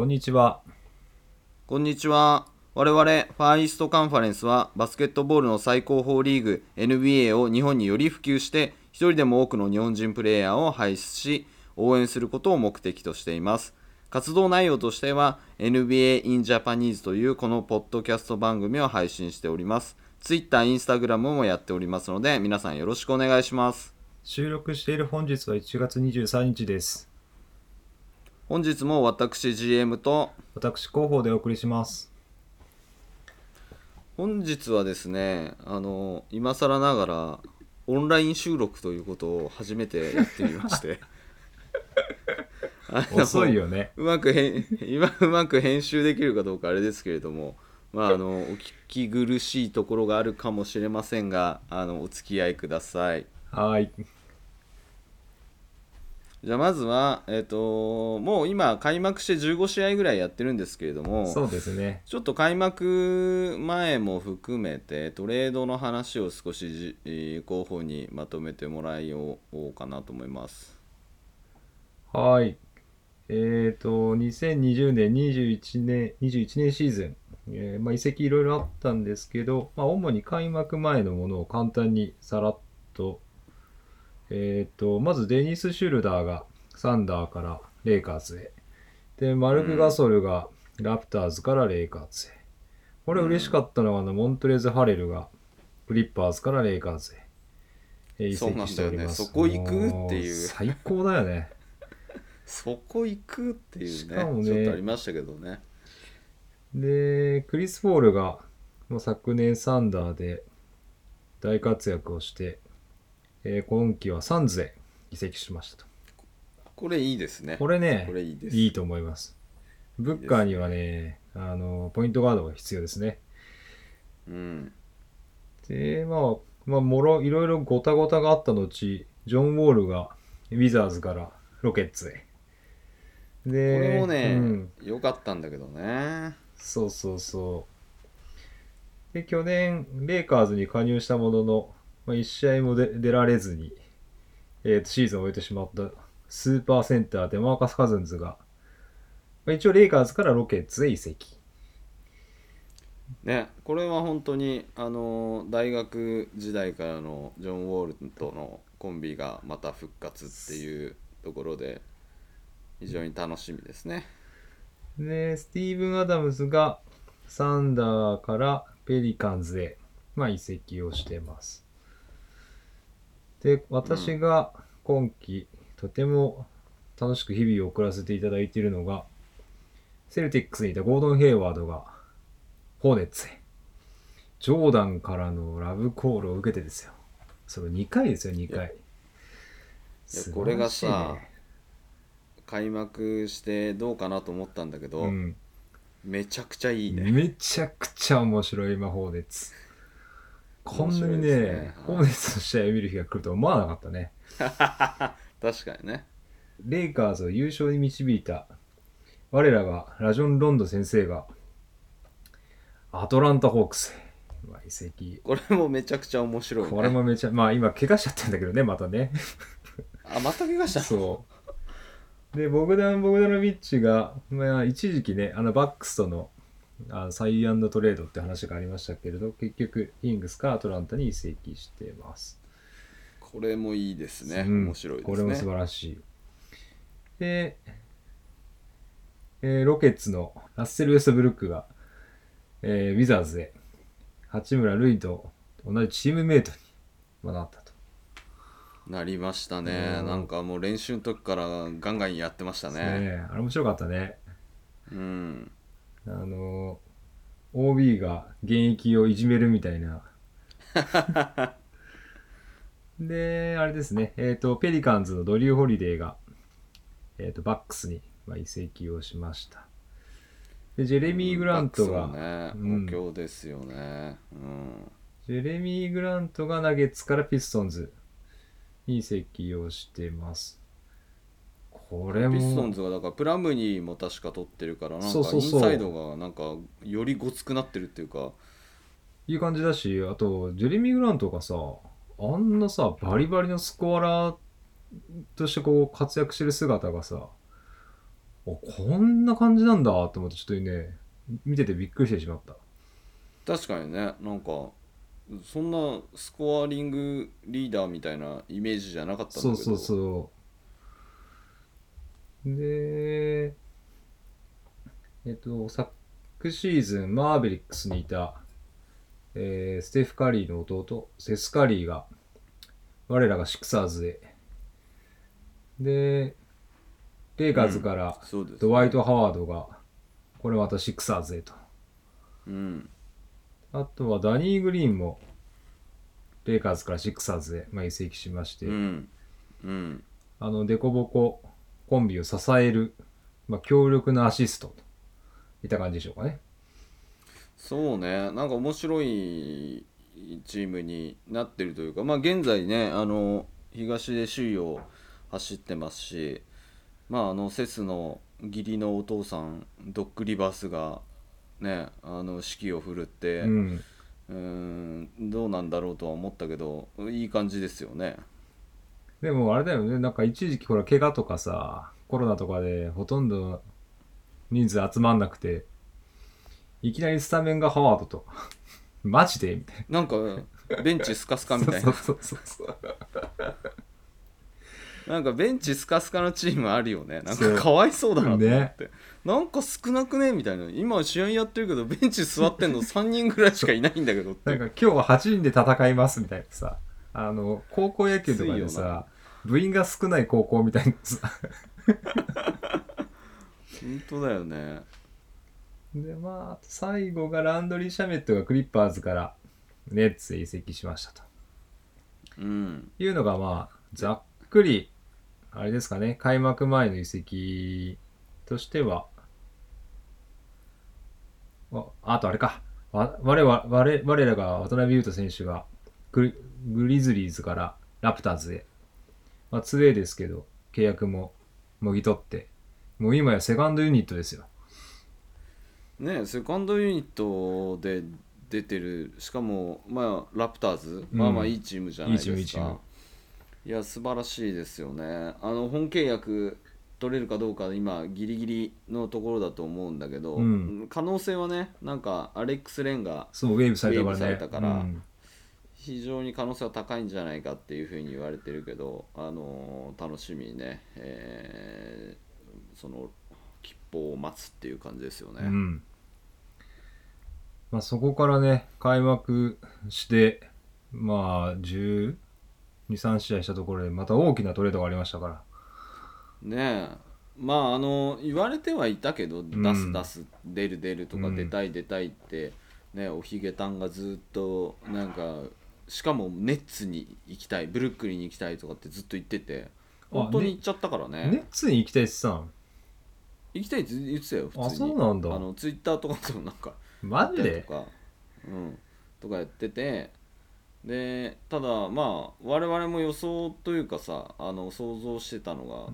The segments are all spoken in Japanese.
こんにちは。こんにちは。我々、ファーイーストカンファレンスは、バスケットボールの最高峰リーグ NBA を日本により普及して、一人でも多くの日本人プレイヤーを輩出し、応援することを目的としています。活動内容としては、NBA in Japanese というこのポッドキャスト番組を配信しております。Twitter、Instagram もやっておりますので、皆さんよろしくお願いします。収録している本日は1月23日です。本日も私 GM と、私、広報でお送りします。本日はですねあの今更ながらオンライン収録ということを初めてやってみまして 遅いよね。うまく今うまく編集できるかどうかあれですけれどもまああのお聞き苦しいところがあるかもしれませんがあのお付き合いくださいはい。じゃあまずはえっ、ともう今開幕して15試合ぐらいやってるんですけれどもそうですね。ちょっと開幕前も含めてトレードの話を少しじ、えー広報にまとめてもらいようかなと思います。はい。えっ、と、2020年、21年、21年シーズン、えーまあ、移籍いろいろあったんですけど、まあ、主に開幕前のものを簡単にさらっと、えっ、と、まずデニス・シュルダーがサンダーからレイカーズへ。で、マルク・ガソルがラプターズからレイカーズへ。これ嬉しかったのは、あの、モントレーズ・ハレルがクリッパーズからレイカーズへ。えー移籍しております。そうなんだよねそこ行くっていうも最高だよね。そこ行くっていうねしかもねちょっとありましたけどね。で、クリス・ポールが昨年サンダーで大活躍をして、えー今季はサンズへ移籍しましたと。これいいですね。これね、これいいです。いいと思います。ブッカーにはね、あの、ポイントガードが必要ですね。うん。で、まあ、まあ、もろ、いろいろごたごたがあった後、ジョン・ウォールがウィザーズからロケッツへ。こで、れもねうん、良、かったんだけどね。そうそうそう。で、去年、レイカーズに加入したものの、まあ、1試合も出出られずに、えーとシーズンを終えてしまったスーパーセンターでマーカス・カズンズが、まあ、一応レイカーズからロケッツへ移籍。ね、これは本当にあの大学時代からのジョン・ウォールとのコンビがまた復活っていうところで非常に楽しみですね。で、スティーブン・アダムズがサンダーからペリカンズへ、まあ、移籍をしてます。で、私が今季、とても楽しく日々を送らせていただいているのが、セルティックスにいたゴードン・ヘイワードが、ホーネッツへ。ジョーダンからのラブコールを受けてですよ。それ2回ですよ、2回。いや素これがさ開幕してどうかなと思ったんだけど、うん、めちゃくちゃいいね。めちゃくちゃ面白い魔法熱。こんなにねホーネッツの試合を見る日が来るとは思わなかったね。確かにね。レイカーズを優勝に導いた、我らがラジョン・ロンド先生が、アトランタ・ホークスへ。まあ、移籍。これもめちゃくちゃ面白いね。これもめちゃ、まあ今、怪我しちゃったんだけどね、またね。あ、また怪我した？の そう。で、ボグダン・ボグダノビッチが、まあ、一時期ね、あのバックスとのあのサイアンドトレードって話がありましたけれど、結局、イングスからアトランタに移籍しています。これもいいですね。うん面白いですね。これも素晴らしい。で、えーロケッツのラッセル・ウェストブルックが、えーウィザーズで八村塁と同じチームメイトにまあなったと。なりましたね、うんなんかもう練習の時からガンガンやってましたね。ねあれ面白かったね。うん。あのー OB が現役をいじめるみたいな。で、あれですね、えっ、と、ペリカンズのドリュー・ホリデーが、えっ、と、バックスに、まあ、移籍をしました。で、ジェレミー・グラントが、ね、うん補強ですよね。うん。ジェレミー・グラントがナゲッツからピストンズに移籍をしてます。これも、ピストンズがだからプラムニーも確か取ってるからなんかインサイドがなんかよりごつくなってるっていうか。いい感じだし、あと、ジェレミー・グラントがさ、あんなさ、バリバリのスコアラーとしてこう活躍してる姿がさ、あおこんな感じなんだと思ってちょっとね見ててびっくりしてしまった。確かにねなんかそんなスコアリングリーダーみたいなイメージじゃなかったんだけど。そうそうそうでえっと昨シーズンマーベリックスにいた、えーステフ・カリーの弟セス・カリーが我らがシクサーズへ。でレイカーズからドワイト・ハワードがこれまたシクサーズへと。うん。あとはダニー・グリーンもレイカーズからシクサーズへ、まあ、移籍しまして、うん。うん。あの、デコボココンビを支える、まあ、強力なアシストといった感じでしょうかね。そうねなんか面白いチームになってるというかまあ現在ねあの東で首位を走ってますしまああのセスの義理のお父さんドッグリバースがねあの指揮を振るって、うん。うーんどうなんだろうとは思ったけどいい感じですよねでもあれだよね、なんか一時期ほら、怪我とかさ、コロナとかでほとんど人数集まんなくて、いきなりスタメンがハワードと。マジで？みたいなんかベンチスカスカみな。たいな。そうそうそうそう。なんかベンチスカスカのチームあるよね。なんかかわいそうだなと思って、なんか少なくね？みたいな。今試合やってるけどベンチ座ってんの3人ぐらいしかいないんだけどって。なんか今日は8人で戦いますみたいなさ、あの、高校野球とかでさ、部員が少ない高校みたいなさ、本当だよね。でまあ最後がランドリー・シャメットがクリッパーズからネッツへ移籍しましたと。うん。いうのがまあざっくりあれですかね開幕前の移籍としてはああとあれか。わ我々我我らが渡辺裕太選手がグリグリズリーズからラプターズへ、まあ、2A ですけど契約ももぎ取って。もう今やセカンドユニットですよ。ねセカンドユニットで出てる。しかもまあラプターズ、うん。まあまあいいチームじゃないですか。いいチームいいチーム。いや素晴らしいですよね。あの本契約取れるかどうか今ギリギリのところだと思うんだけど、うん。可能性はねなんかアレックス・レンがそうウェーブされたからね非常に可能性は高いんじゃないかっていうふうに言われてるけど、あのー楽しみにね、えーその吉報を待つっていう感じですよね。うん。まあ、そこからね開幕してまあ1 2 3試合したところでまた大きなトレードがありましたから。ねえ。まああの言われてはいたけど、ん。出す出す出る出るとか、うん。出たい出たいってねおひげたんがずっとなんかしかもネッツに行きたいブルックリンに行きたいとかってずっと言っててあ本当に行っちゃったからね。ネッツに行きたいってさん行きたいって言ってたよ普通に。あそうなんだ。あのツイッターとかでもなんかマジで？とか、うん、とかやっててでただまあ我々も予想というかさあの想像してたのが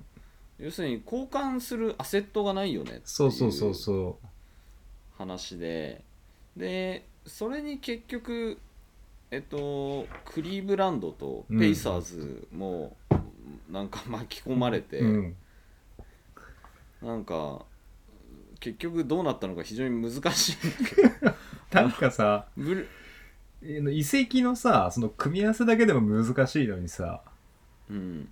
要するに交換するアセットがないよねってそうそうそういうそ話ででそれに結局えっとクリーブランドとペイサーズもなんか巻き込まれて、う、うん、なんか結局どうなったのか非常に難しい。なんかさ遺跡のさその組み合わせだけでも難しいのにさうん。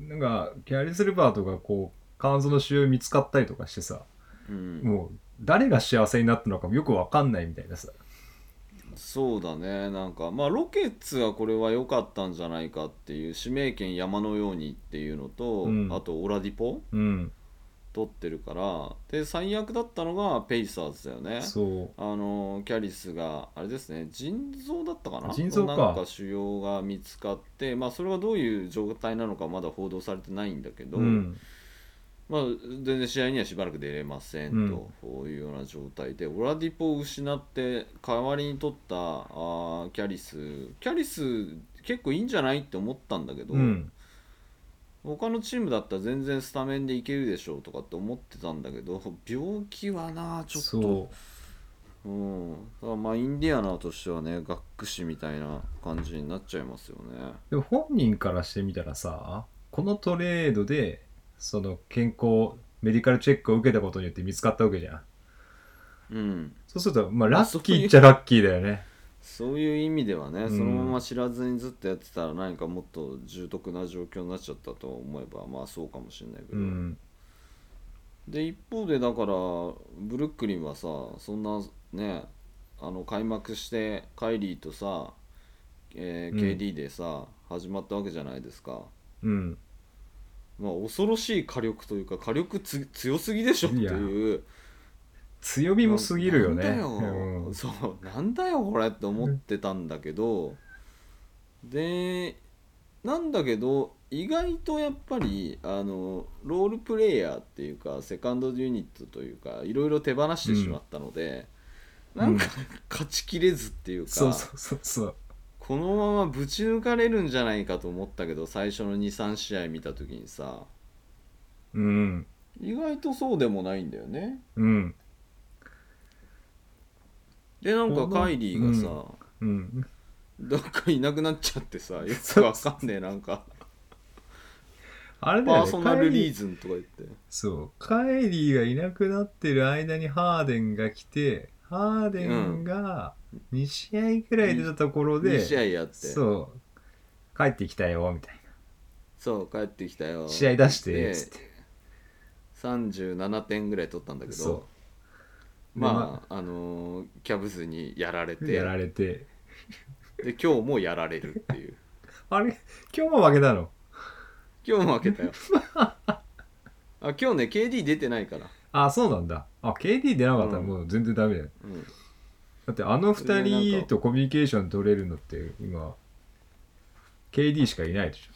なんかキャリス・ルバートがこう肝臓の腫瘍見つかったりとかしてさうん。もう誰が幸せになったのかもよくわかんないみたいなさそうだね。なんかまあロケッツはこれは良かったんじゃないかっていう指名権山のようにっていうのと、うん。あとオラディポうん。取ってるからで最悪だったのがペイサーズだよね。そう。あのキャリスがあれですね腎臓だったかな？腎臓か。なんか腫瘍が見つかってまあそれがどういう状態なのかまだ報道されてないんだけど、うんまあ、全然試合にはしばらく出れませんと、うん。こういうような状態でオラディポを失って代わりに取ったあーキャリスキャリス結構いいんじゃないって思ったんだけど、うん。他のチームだったら全然スタメンでいけるでしょうとかって思ってたんだけど病気はなちょっと。そう。うん、まあインディアナとしてはね学士みたいな感じになっちゃいますよね。でも本人からしてみたらさこのトレードでその健康メディカルチェックを受けたことによって見つかったわけじゃん。うん。そうするとまあラッキーっちゃラッキーだよね。そういう意味ではね、うん。そのまま知らずにずっとやってたら何かもっと重篤な状況になっちゃったと思えばまあそうかもしれないけど、うん。で一方でだからブルックリンはさそんなねあの開幕してカイリーとさ、えーうん。KD でさ、始まったわけじゃないですか。うんまあ、恐ろしい火力というか火力つ強すぎでしょっていう。強みもすぎるよね。なんだよ、うん。そうなんだよこれって思ってたんだけど。でなんだけど意外とやっぱりあのロールプレイヤーっていうかセカンドユニットというかいろいろ手放してしまったので、ん。なんか勝ちきれずっていうかそうそうそうそうこのままぶち抜かれるんじゃないかと思ったけど最初の23試合見た時にさ。うん。意外とそうでもないんだよね。うん。でなんかカイリーがさ、うん。どっかいなくなっちゃってさ よくわかんねえなんか。あれだよねパーソナルリーズズンとか言って。そう。カイリーがいなくなってる間にハーデンが来てハーデンが2試合くらい出たところで、2試合やって。そう。そう帰ってきたよみたい帰ってきたよ。試合出してでつって。37点ぐらい取ったんだけどそまああのーキャブズにやられて。うやられて。で今日もやられるっていう。あれ？今日も負けたの？今日も負けたよ。あ今日ね KD 出てないから、あそうなんだ。あ KD 出なかったらうん。もう全然ダメだよ、うん、だってあのそれ2でなんか。人とコミュニケーション取れるのって今 KD しかいないでし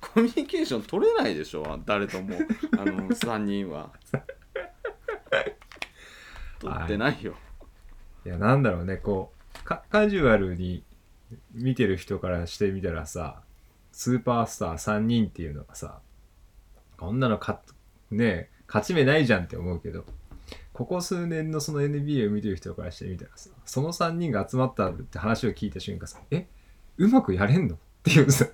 コミュニケーション取れないでしょ？誰とも。あの3人は。取ってないよ、ょいやなんだろうね。こうカカジュアルに見てる人からしてみたらさスーパースター3人っていうのはさこんなのかね勝ち目ないじゃんって思うけどここ数年のその NBA を見てる人からしてみたらさその3人が集まったって話を聞いた瞬間さえうまくやれんの？っていうさ。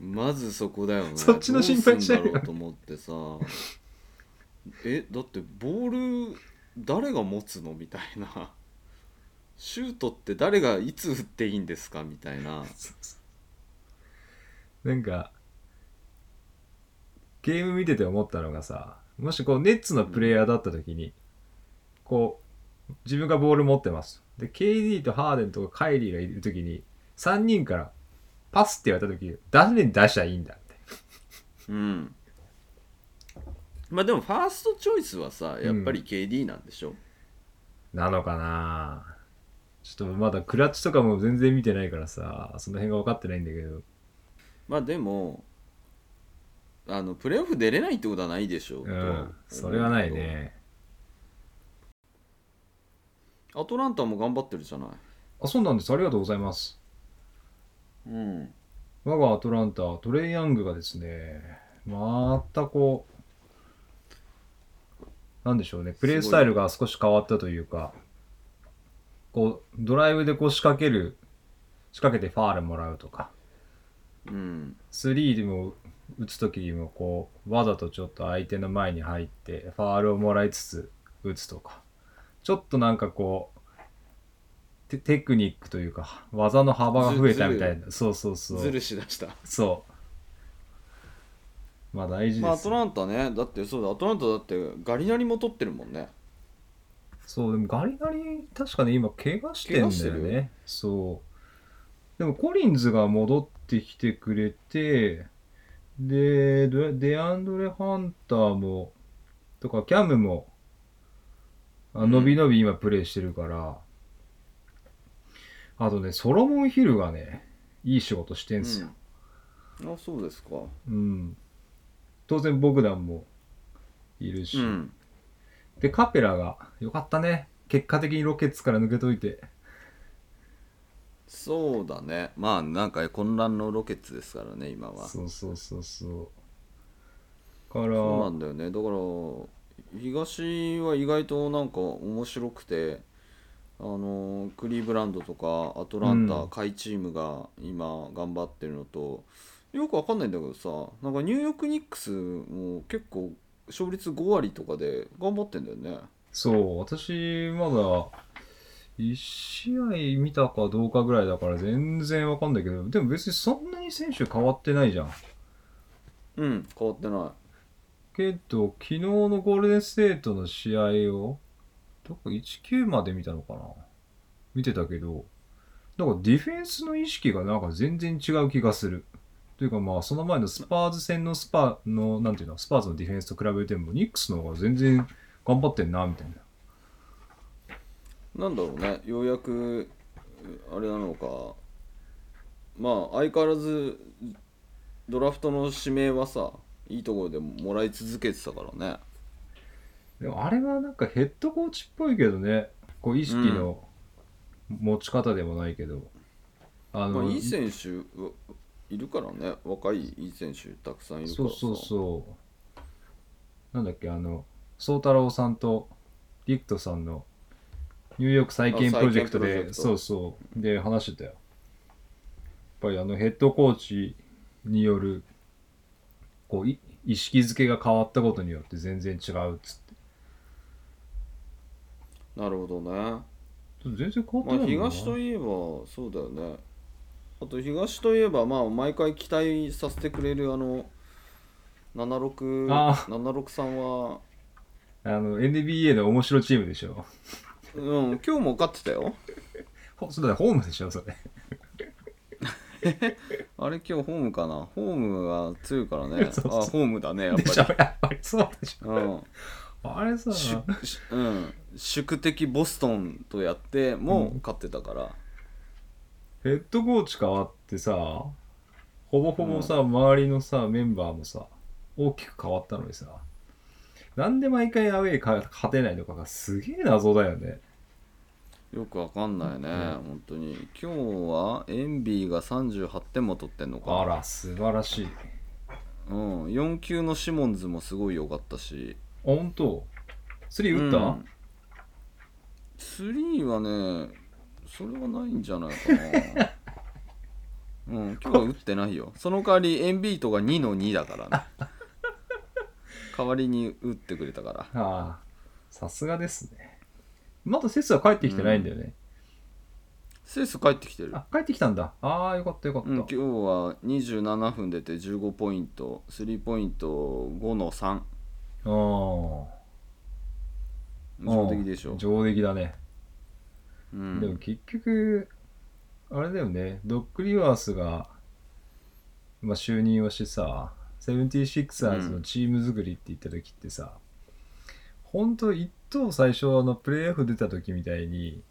まずそこだよね。そっちの心配しちゃうと思ってさ。えだってボール誰が持つの？みたいな。シュートって誰がいつ打っていいんですか？みたいな。なんかゲーム見てて思ったのがさもしこうネッツのプレイヤーだった時に、こう自分がボール持ってます。で KD とハーデンとかカイリーがいる時に3人からパスって言われた時誰に出したらいいんだって。うん。まあでもファーストチョイスはさやっぱり KD なんでしょ、なのかな。ちょっとまだクラッチとかも全然見てないからさその辺が分かってないんだけど。まあでもあのプレーオフ出れないってことはないでしょう、と。うん。それはないね。アトランタも頑張ってるじゃない。あそうなんです。ありがとうございます。うん。我がアトランタトレイヤングがですねまたこうなんでしょうね。プレースタイルが少し変わったというかこうドライブでこう仕掛ける仕掛けてファールもらうとか。うん。スリーでも打つ時にもこうわざとちょっと相手の前に入ってファールをもらいつつ打つとか。ちょっとなんかこうテテクニックというか技の幅が増えたみたいな。そうそうそう。ずるしだした。そう。まあ大事まあ、アです。トランタね。だってそうだ。アトランタだってガリナリも取ってるもんね。そう、でもガリガリ、確かね、今、怪我してんだよね。そう。でも、コリンズが戻ってきてくれて、で、デデアンドレ・ハンターも、とか、キャムも、あうん伸び伸び今プレイしてるから、あとね、ソロモン・ヒルがね、いい仕事してんすよ。うん、あそうですかうん。当然、ボグダンもいるし。うんで、カペラが、よかったね。結果的にロケッツから抜けといて。そうだね。まあなんか混乱のロケッツですからね今は。そうそうそうそう。から、そうなんだよね。だから東は意外となんか面白くてあのクリーブランドとかアトランタ、うん。下位チームが今頑張ってるのとよくわかんないんだけどさなんかニューヨークニックスも結構勝率5割とかで頑張ってんだよね。そう、私、まだ、1試合見たかどうかぐらいだから全然わかんないけど、でも別にそんなに選手変わってないじゃん。うん変わってなけど、昨日のゴールデンステートの試合を、どこ19まで見たのかな？見てたけど、なんかディフェンスの意識がなんか全然違う気がする。というかまあ、その前のスパーズ戦のスパの、なんていうの、スパーズのディフェンスと比べても、ニックスの方が全然頑張ってんな、みたいな。いなんだろうね。ようやくあれなのか。まあ相変わらずドラフトの指名はさいいところでもらい続けてたからね。でもあれはなんかヘッドコーチっぽいけどね、こう意識の持ち方でもないけど、あまあ、いい選手はいるからね。若いいい選手たくさんいるからさ。そうそうそう。なんだっけ、あの、宗太郎さんとリクトさんのニューヨーク再建プロジェクトで、ト。そうそう、で話してたよ。やっぱりあのヘッドコーチによる、こう、い意識づけが変わったことによって全然違うっつって。なるほどね。全然変わってまあないもんな。東といえばそうだよね。あと東といえばまあ毎回期待させてくれるあの76あ76さんは。あの、NBA の面白チームでしょ。うん今日も勝ってたよ。ほそうだね、ホームでしょ、それ。あれ今日ホームかな？ホームが強いからね。そうそうあホームだねやっでしょ、ぱやっぱり。そうでしょ。りうん。あれさ、ししうん、宿敵ボストンとやっても勝ってたから、ヘッドコーチ変わってさ、ほぼほぼさ、周りのさ、メンバーもさ、大きく変わったのにさ、なんで毎回アウェイか勝てないのかがすげえ謎だよね。よくわかんないね、ね本当に。今日はエンビーが38点も取ってんのか。あら、素晴らしい。うん、4級のシモンズもすごい良かったし。ほんとスリー打った、うん、3はねそれはないんじゃないかな。うん今日は打ってないよ。その代わりエンビートが2の2だからね 代わりに打ってくれたからああ、さすがですね。まだセスは帰ってきてないんだよね。セース帰ってきてるあ、帰ってきたんだ。ああ、よかったよかった。うん、今日は27分出て15ポイントスリーポイント5の3ああ。上出来でしょ、上出来だね。うん、でも結局、あれだよね、ドッグ・リバースが、まあ、就任をしてさ、76ers のチーム作りって言った時ってさ、ほんと一等最初あのプレーオフ出た時みたいに、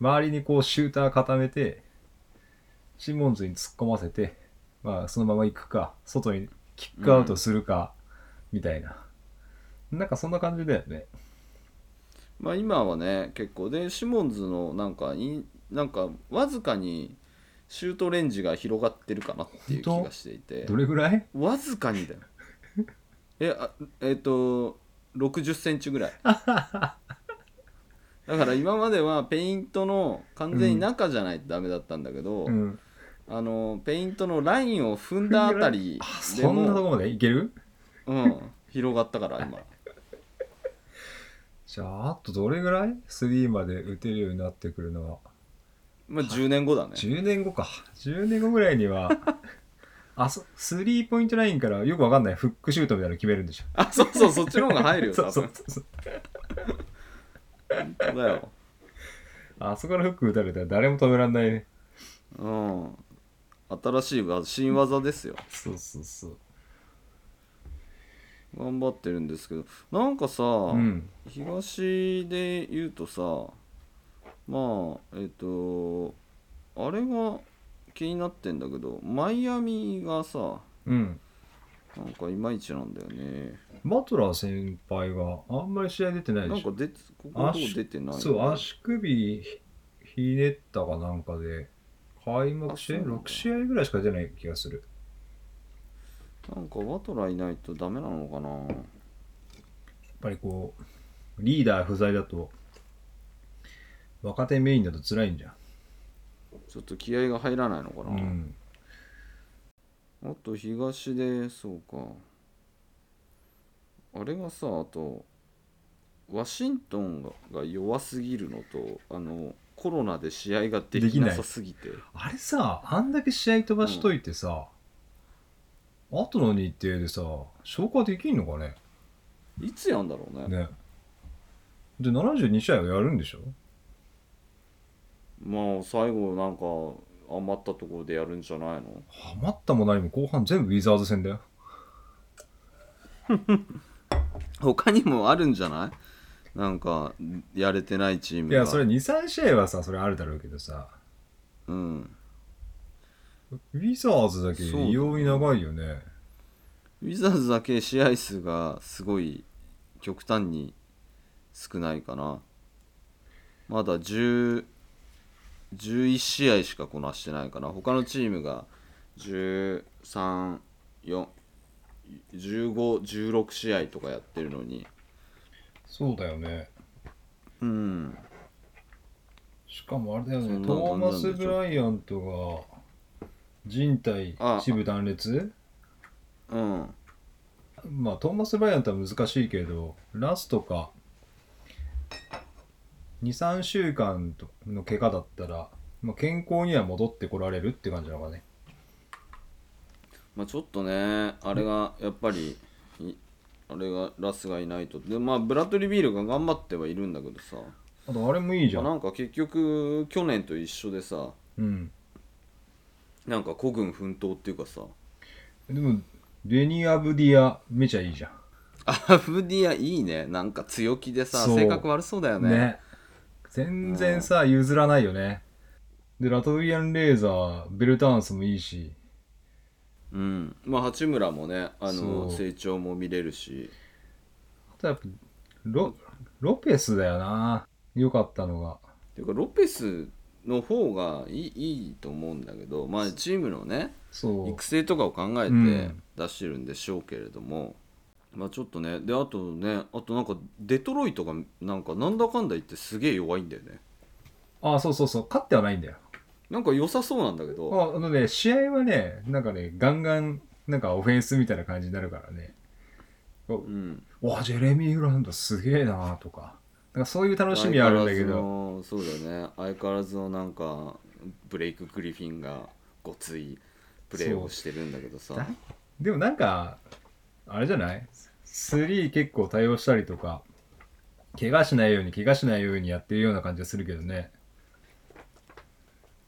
周りにこうシューター固めて、シモンズに突っ込ませて、まあそのまま行くか、外にキックアウトするか、みたいな。なんかそんな感じだよね。まあ今はね結構でシモンズのなんかいなんかわずかにシュートレンジが広がってるかなっていう気がしていて。どれぐらい？わずかにだよ。えあえっ、と6 0センチぐらい。だから今まではペイントの完全に中じゃないとダメだったんだけど、うん。あのペイントのラインを踏んだあたりあ、でそんなとも、こまで？いける？うん、広がったから今。じゃあ、あとどれぐらい ?3 まで打てるようになってくるのは。まあ10年後だね10年後か。10年後ぐらいには、あそ、スリーポイントラインからよくわかんないフックシュートみたいなの決めるんでしょ。あそうそうそっちの方が入るよ そ多分うそうそう。本当だよあそこからフック打たれたら誰も止めらんないね。うん新しい技新技ですよそうそうそう。頑張ってるんですけどなんかさ、うん。東で言うとさまあえっ、とあれが気になってんだけどマイアミがさうん。なんかいまいちなんだよねバトラー先輩があんまり試合出てないでしょ。なんか出てここのとこ出てないそう、足首ひねったかなんかで、開幕試合あそうなんだ ?6 試合ぐらいしか出てない気がする。なんかバトラーいないとダメなのかなやっぱりこう、リーダー不在だと、若手メインだと辛いんじゃん。ちょっと気合が入らないのかな、うん。あと東でそうか。あれがさあとワシントンがが弱すぎるのとあのコロナで試合ができなさすぎて。あれさあんだけ試合飛ばしといてさ、後の日程でさ消化できんのかね？いつやんだろうね。ね。で72試合をやるんでしょ？まあ最後なんか余ったところでやるんじゃないの？ハマったも何も後半全部ウィザーズ戦だよ。他にもあるんじゃない？なんかやれてないチームが。いやそれ23試合はさそれあるだろうけどさ。うん。ウィザーズだけ異様に長いよね。ウィザーズだけ試合数がすごい極端に少ないかな。まだ10 11試合しかこなしてないかな。他のチームが131516試合とかやってるのに。そうだよね。うん。しかもあれだよね。トーマス・ブライアントが人体あ一部断裂？うん。まあトーマス・ブライアントは難しいけどラストか23週間の怪我だったら、まあ、健康には戻ってこられるって感じなのかね。まあちょっとねあれがやっぱりいあれがラスがいないと。でまあブラッドリー・ビールが頑張ってはいるんだけどさ。あとあれもいいじゃん、まあなんか結局去年と一緒でさうん。なんか孤軍奮闘っていうかさ。でもデニー・アブディアめちゃいいじゃ アフディアいいね。なんか強気でさ性格悪そうだよんね全然さ譲らないよね。でラトビアン・レーザーベルターンスもいいし。うん。まあ八村もねあの成長も見れるし。あとやっぱロロペスだよな。良かったのが。ていうかロペスの方がいいいいと思うんだけどまあチームのね育成とかを考えてうん。出してるんでしょうけれども、まあちょっとね。であとねあとなんかデトロイトがなんかなんだかんだ言ってすげえ弱いんだよね。あそうそうそう。勝ってはないんだよ。なんか良さそうなんだけど。ああのね試合はねなんかねガンガンなんかオフェンスみたいな感じになるからね。うん。わジェレミー・グランドすげえなとか。なんかそういう楽しみはあるんだけど。相変わらずのそうだよね。相変わらずのなんかブレイク・グリフィンがごついプレーをしてるんだけどさ。だでもなんかあれじゃない？スリー結構対応したりとか怪我しないように怪我しないようにやってるような感じがするけどね。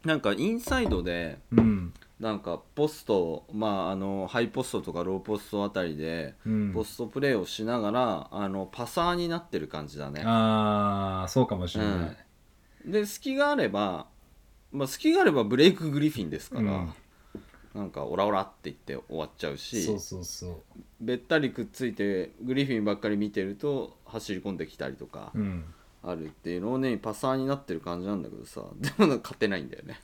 なんかインサイドでうん。なんかポストまああのハイポストとかローポストあたりでうん。ポストプレーをしながらあのパサーになってる感じだね。ああそうかもしれない、で隙があれば、まあ、隙があればブレイク・グリフィンですから、うんなんかオラオラって言って終わっちゃうしそうそうそう。べったりくっついてグリフィンばっかり見てると走り込んできたりとかうん。あるっていうのをねパサーになってる感じなんだけどさでもなんか勝てないんだよね。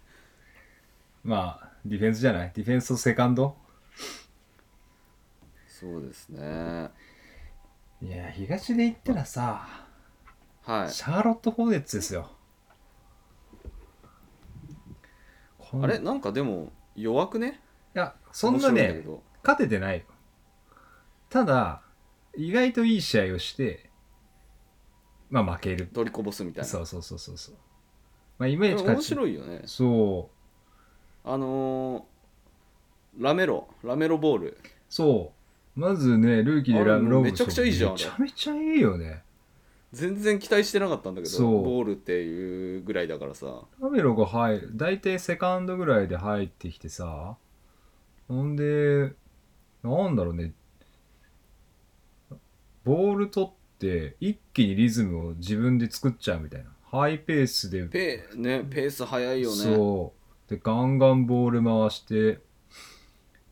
まあディフェンスじゃない？ディフェンスとセカンド？そうですね。いや東で言ったらさはい。シャーロット・ホーネッツですよ。あれ？なんかでも弱くね？いやそんな面白いんだけねど。勝ててないよ。ただ意外といい試合をしてまあ負ける。取りこぼすみたいな。そうそうそうそうそう。まあイメージ面白いよね。そう。あのーラメロラメロボール。そう。まずねルーキーでラあれロブソン。めちゃくちゃいいじゃんめちゃめちゃいいよね全然期待してなかったんだけどそう。ボールっていうぐらいだからさ。ラメロが入る。大体セカンドぐらいで入ってきてさ。ほんでなんだろうね。ボール取って一気にリズムを自分で作っちゃうみたいな。ハイペースで。ペ,、ね、ペース速いよね。そう。でガンガンボール回して。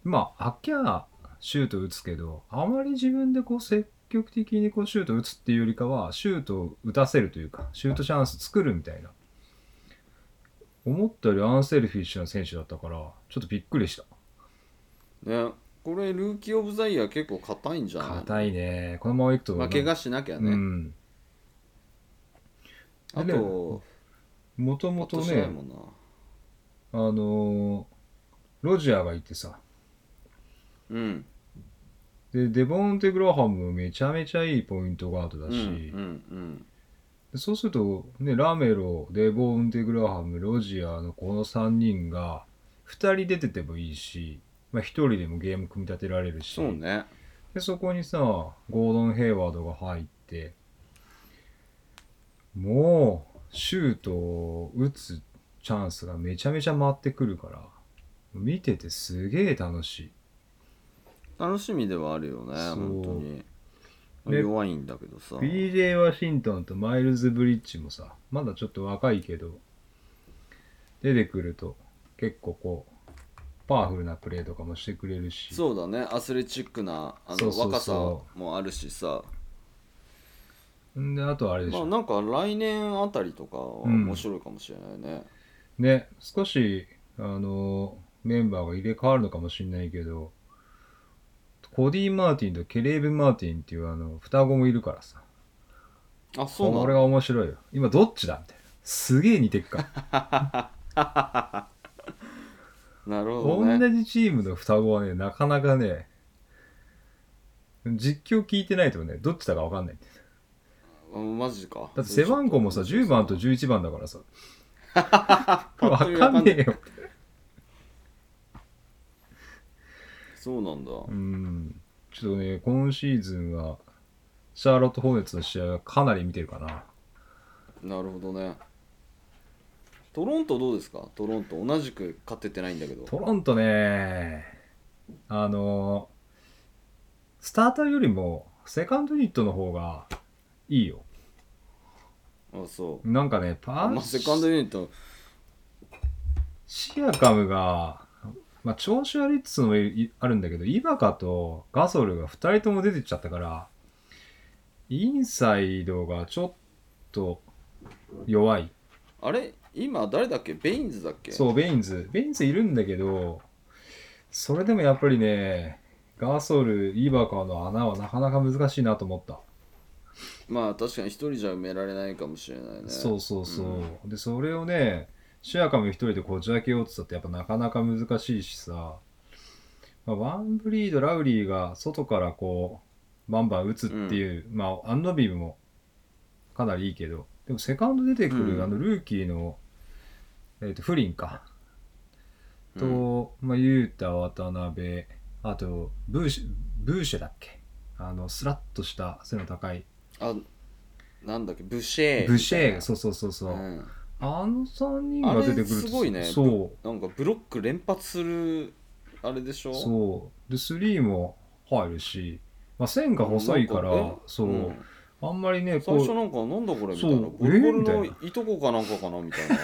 まああきゃシュート打つけどあまり自分でこう積極的にこうシュート打つっていうよりかはシュートを打たせるというかシュートチャンス作るみたいな。思ったよりアンセルフィッシュな選手だったからちょっとびっくりした。ね。これルーキー・オブ・ザ・イヤー結構硬いんじゃない？硬いね。このままいくとまあ怪我しなきゃね、うん。あでともとももとねあのーロジャーがいてさ。うんで、デボンテ・グラハムもめちゃめちゃいいポイントガードだし、うんうんでそうすると、ね、ラメロ、デボンテ・グラハム、ロジアーのこの3人が2人出ててもいいし、まあ、1人でもゲーム組み立てられるし、そうね。でそこにさ、ゴードン・ヘイワードが入って、もう、シュートを打つチャンスがめちゃめちゃ回ってくるから、見ててすげえ楽しい。楽しみではあるよねそう。本当に。で弱いんだけどさ。BJ ワシントンとマイルズ・ブリッジもさ、まだちょっと若いけど、出てくると結構こう、パワフルなプレーとかもしてくれるし。そうだねアスレチックなあのそうそうそう。若さもあるしさ。んで、あとあれでしょ。まあなんか来年あたりとかは面白いかもしれないね、ね、少し、あの、メンバーが入れ替わるのかもしれないけど、コディ・マーティンとケレーブ・マーティンっていうあの、双子もいるからさ。あそうなの？これが面白いよ。今どっちだ？みたいな。すげえ似てっから。なるほどね同じチームの双子はね、なかなかね、実況聞いてないとね、どっちだかわかんない。うんマジかだって背番号もさ、10番と11番だからさ。わ本当にかんねえよ。そうなんだうん。ちょっとね、今シーズンは、シャーロット・ホーネッツの試合はかなり見てるかな。なるほどねトロントどうですか？トロント同じく勝ててないんだけどトロントね、あの、スターターよりも、セカンドユニットの方がいいよ。あそうなんかね、パーまあセカンドユニットシアカムが、まあ、調子悪いっつうのもいあるんだけど、イバカとガソルが2人とも出てっちゃったから、インサイドがちょっと弱い。あれ？今誰だっけ？ベインズだっけ？そう、ベインズ。ベインズいるんだけど、それでもやっぱりね、ガソル、イバカの穴はなかなか難しいなと思った。まあ確かに一人じゃ埋められないかもしれないねそうそうそう。で、それをね、シアカム一人でこじ開けようってたってやっぱなかなか難しいしさ、まあ、ワンブリード、ラウリーが外からこう、バンバン打つっていう、まあ、アンノビーもかなりいいけど、でもセカンド出てくる、うん。あのルーキーの、えっ、と、フリンか。うん。と、まあ、ユータ、渡辺、あと、ブーシュ、ブーシェだっけ？あの、スラッとした背の高い。あなんだっけ？ブシェーブシェー、そうそうそうそう。うんあの3人が出てくるとあれすごいね。そなんかブロック連発するあれでしょ？うそう。で3も入るし、まあ、線が細いからなんかえ？そう、ん。あんまりねこう最初なんかなんだこれみたいな。そう。ボルボルえのいとこかなんかかなみたいな。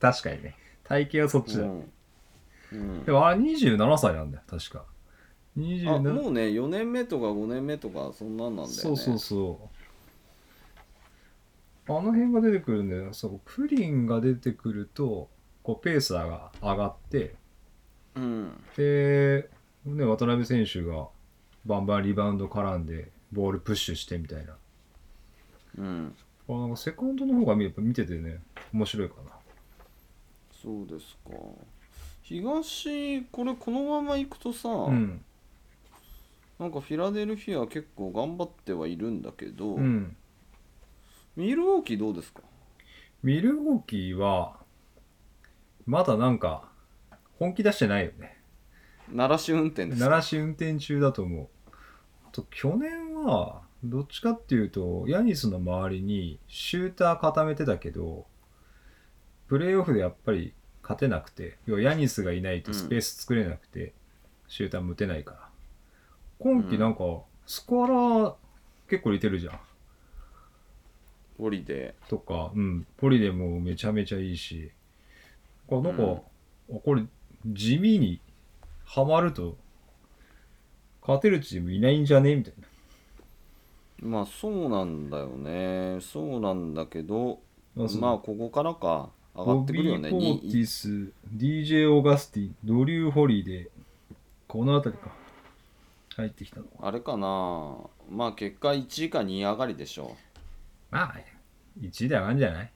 確かにね。体型はそっちだ、うん。うん。でもあれ27歳なんだよ確か。あ27もうね4年目とか5年目とかそんなんなんだよね。そうそうそうあの辺が出てくるんだよそうプリンが出てくるとこうペースが上がってうん。で、ね、渡辺選手がバンバンリバウンド絡んでボールプッシュしてみたいな。うん。あなんかセカンドの方が見やっぱ見ててね面白いかな。そうですか。東これこのまま行くとさ、うん。なんかフィラデルフィア結構頑張ってはいるんだけど、うんミルウォーキーどうですか？ミルウォーキーはまだなんか本気出してないよね。鳴らし運転ですか？鳴らし運転中だと思う。あと去年はどっちかっていうとヤニスの周りにシューター固めてたけどプレーオフでやっぱり勝てなくて要はヤニスがいないとスペース作れなくて、シューターも打てないから。今季なんかスコアラー結構似てるじゃんホリデとか、うん、ポリでもめちゃめちゃいいし、あなんか、うん。あこれ地味にハマると勝てるチームいないんじゃねみたいな。ーまあそうなんだよね。そうなんだけどあまあここからか。上がボってくるよね。ビー・ポーテにィス、DJ・ オーガスティン、ドリュー・ホリデー、この辺りか。入ってきたの。あれかな。まあ結果1位か2位上がりでしょまあ、1位で上がるんじゃない？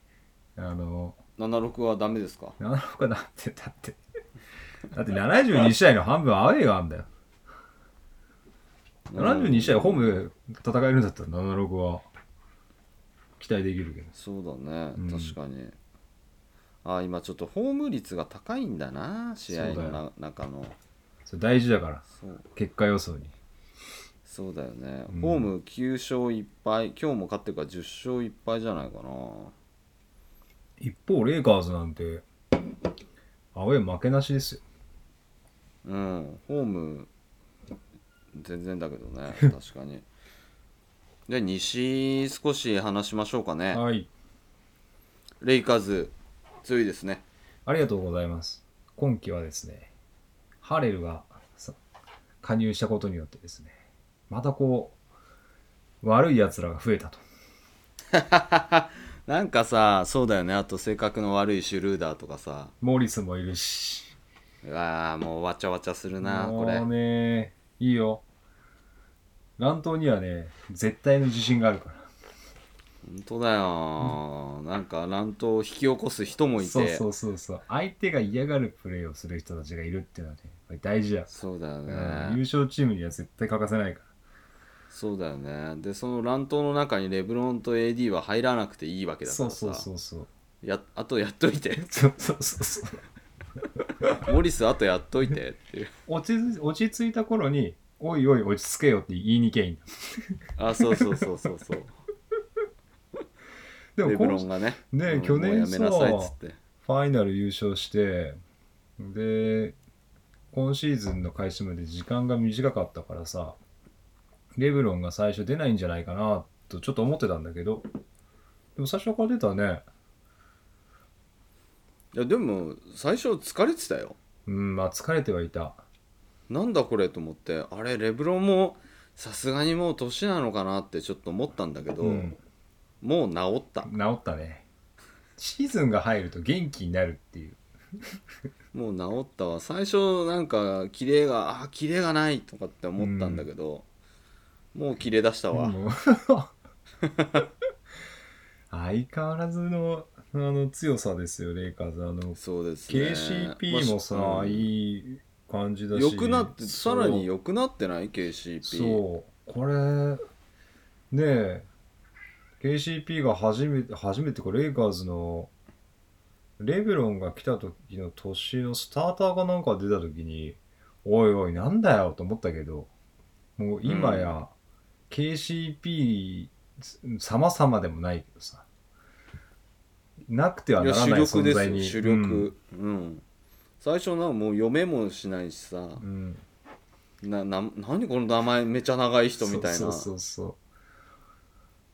あの、76はダメですか？なのかなって、だって。だって72試合の半分アウェーがあるんだよ。72試合ホームで戦えるんだったら76は。期待できるけど。そうだね、うん。確かに。あ今ちょっとホーム率が高いんだな試合のそうだな中の。それ大事だから。そう。結果予想にそうだよね、うん。ホーム9勝1敗今日も勝ってるから10勝1敗じゃないかな。一方レイカーズなんてアウェー負けなしですよ。うん。ホーム全然だけどね。確かに。で西少し話しましょうかね。はい。レイカーズ強いですね。ありがとうございます。今季はですねハレルがさ加入したことによってですねまたこう悪い奴らが増えたと。なんかさそうだよね。あと性格の悪いシュルーダーとかさ。モリスもいるし。うわーもうわちゃわちゃするなこれ。もうねいいよ。乱闘にはね絶対の自信があるから。本当だよ、なんか乱闘を引き起こす人もいて。そうそうそうそう。相手が嫌がるプレーをする人たちがいるっていうのはね大事だ、そうだよね、うん優勝チームには絶対欠かせないからそうだよね。でその乱闘の中にレブロンと AD は入らなくていいわけだからさ。そうそうそうそう。やあとやっといて。そうそうそうそう。モリスあとやっといて。っていう落ち落ち着いた頃においおい落ち着けよって言いにけいいんだ。あそうそうそうそうそう。レブでも今ロンがねねうん去年もうやめなさいっつって。ファイナル優勝してで今シーズンの開始まで時間が短かったからさレブロンが最初出ないんじゃないかなとちょっと思ってたんだけど。でも最初から出たね。いやでも最初疲れてたよ。うんまあ疲れてはいた。なんだこれと思ってあれレブロンもさすがにもう年なのかなってちょっと思ったんだけど、うん。もう治った。治ったね。シーズンが入ると元気になるっていう。もう治ったわ。最初なんかキレがあキレがないとかって思ったんだけど、もうキレ出したわ、もう。相変わらずのあの強さですよレイカーズ。あのそうですね。KCP もさ、まあいい感じだし。良くなってさらに良くなってない？KCP そう。これねえ KCP が初めて初めてこれレイカーズのレブロンが来た時の年のスターターかなんか出た時においおいなんだよと思ったけどもう今や KCP 様々でもないけどさ。なくてはいならない存力です在に。よ主力。うん、最初なんかもう読めもしないしさ。うん、うんなな何この名前めちゃ長い人みたいな。そうそうそ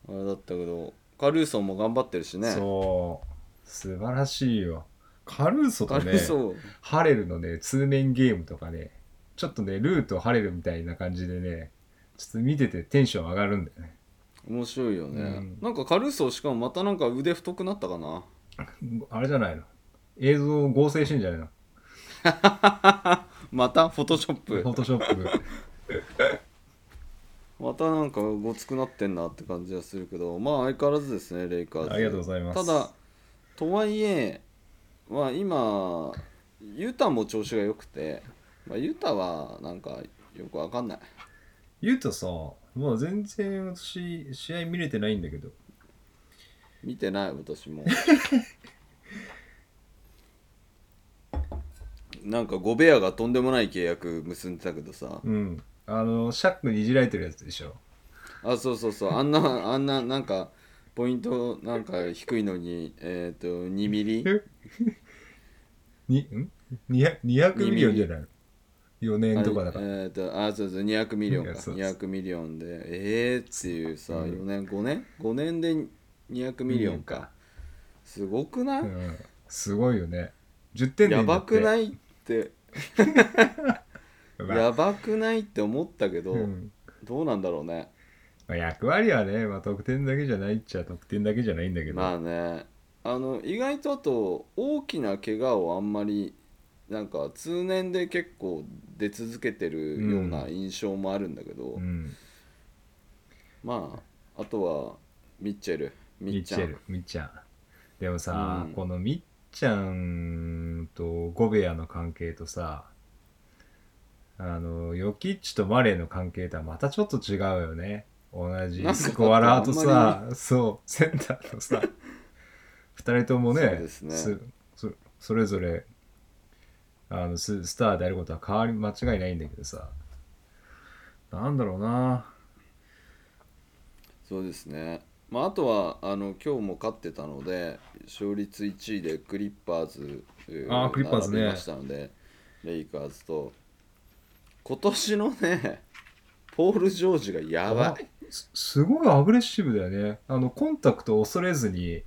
うあれだったけどカルーソンも頑張ってるしね。そう。素晴らしいよ。カルーソとカルねーソ。ンハレルのね通面ゲームとかねちょっとねルーとハレルみたいな感じでねちょっと見ててテンション上がるんだよね。面白いよね、うん。なんかカルーソンしかもまたなんか腕太くなったかな？あれじゃないの？映像を合成してんじゃないの？またフォトショップ。フォトショップ。またなんかごつくなってんなって感じがするけどまあ相変わらずですねレイカーズ。ありがとうございます。ただとはいえまあ今ユタも調子が良くて、まあ、ユタはなんかよくわかんない言うとさもう全然私試合見れてないんだけど。見てない私も。なんかゴベアがとんでもない契約結んでたけどさ。うん。あのシャックにいじられてるやつでしょ。あそうそうそうあんなあんななんかポイントなんか低いのにえっ、と2ミリ？にん？200, 200ミリオンじゃないの？4年とかだから、えっ、とあそうそう200ミリオンか。いやそうそう。200ミリオンで。えーっていうさ、うん。4年5年？5年で200ミリオンか。すごくない、うん、すごいよね。10点でやばくないって。まあやばくないって思ったけど、うん。どうなんだろうね。まあ、役割はね、まあ、得点だけじゃないっちゃ得点だけじゃないんだけど、まあね。あの意外とあと大きな怪我をあんまりなんか通年で結構出続けてるような印象もあるんだけど、うん、まああとはミッチェルミッチェルミッちゃん。でもさ、うん。このミッちゃんとゴベアの関係とさあのヨキッチとマレーの関係とはまたちょっと違うよね。同じスコアラーとさそうセンターのさ。二人ともねそね。それぞれあのススターであることは変わり間違いないんだけどさ。なんだろうな。そうですね。まあ、あとはあの今日も勝ってたので勝率1位でクリッパーズえあークリッパーズね。ましたのでレイカーズと。今年のねポール・ジョージがやばい。すすごいアグレッシブだよね。あのコンタクトを恐れずに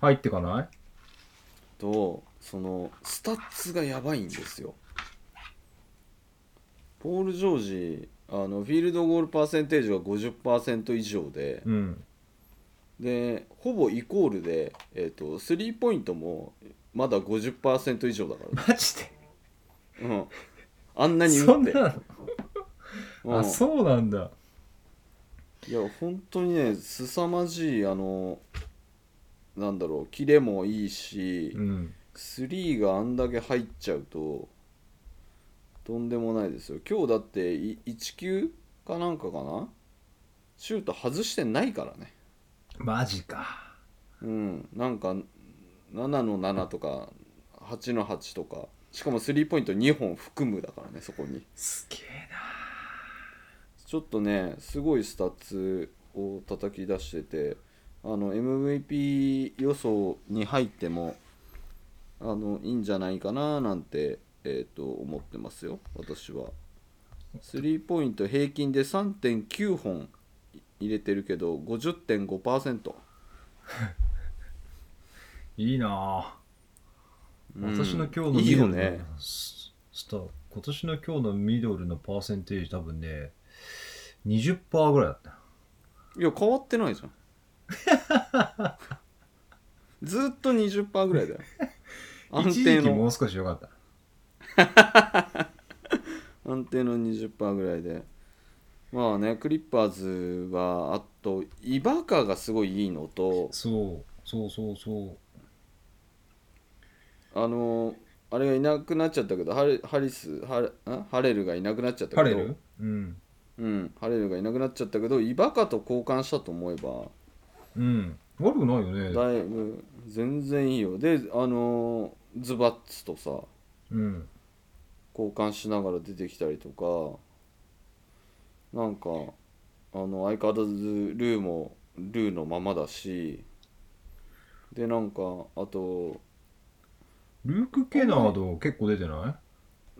入ってかない？とそのスタッツがやばいんですよ。ポール・ジョージあのフィールドゴールパーセンテージが50%以上で、うん。でほぼイコールで、えー、とスリーポイントもまだ50%以上だから。ね、マジで？うん、あんなに打って。そんなの、うん、あそうなんだ。いや本当にね凄まじいあのなんだろうキレもいいし、うんスリーがあんだけ入っちゃうととんでもないですよ。今日だってい1球かなんかかな？シュート外してないからね。マジか。うん。なんか7の7とか8の8とか。しかもスリーポイント2本含むだからねそこに。すげえちょっとねすごいスタッツを叩き出しててあの MVP 予想に入ってもあのいいんじゃないかななんて、えー、と思ってますよ。私は。スリーポイント平均で3.9本入れてるけど50.5%な いいなぁうん。私の今日のいいミドルのよね。ススタ今年の今日のミドルのパーセンテージ多分ね20%ぐらいだった。いや変わってないじゃん。ずっと20%ぐらいだよ安一定の。時期もう少し良かった。安定の20%ぐらいで。まあねクリッパーズはあとイバカがすごいいいのと。そうそうそうそう。あのあれがいなくなっちゃったけどハレハリスハレんハレルがいなくなっちゃったけど。ハレル？うん。うんハレルがいなくなっちゃったけどイバカと交換したと思えば。うん。悪くないよね。だいぶ全然いいよ。であのズバッツとさうん。交換しながら出てきたりとかなんかあの相変わらずルーもルーのままだしでなんかあとルーク・ケナード結構出てな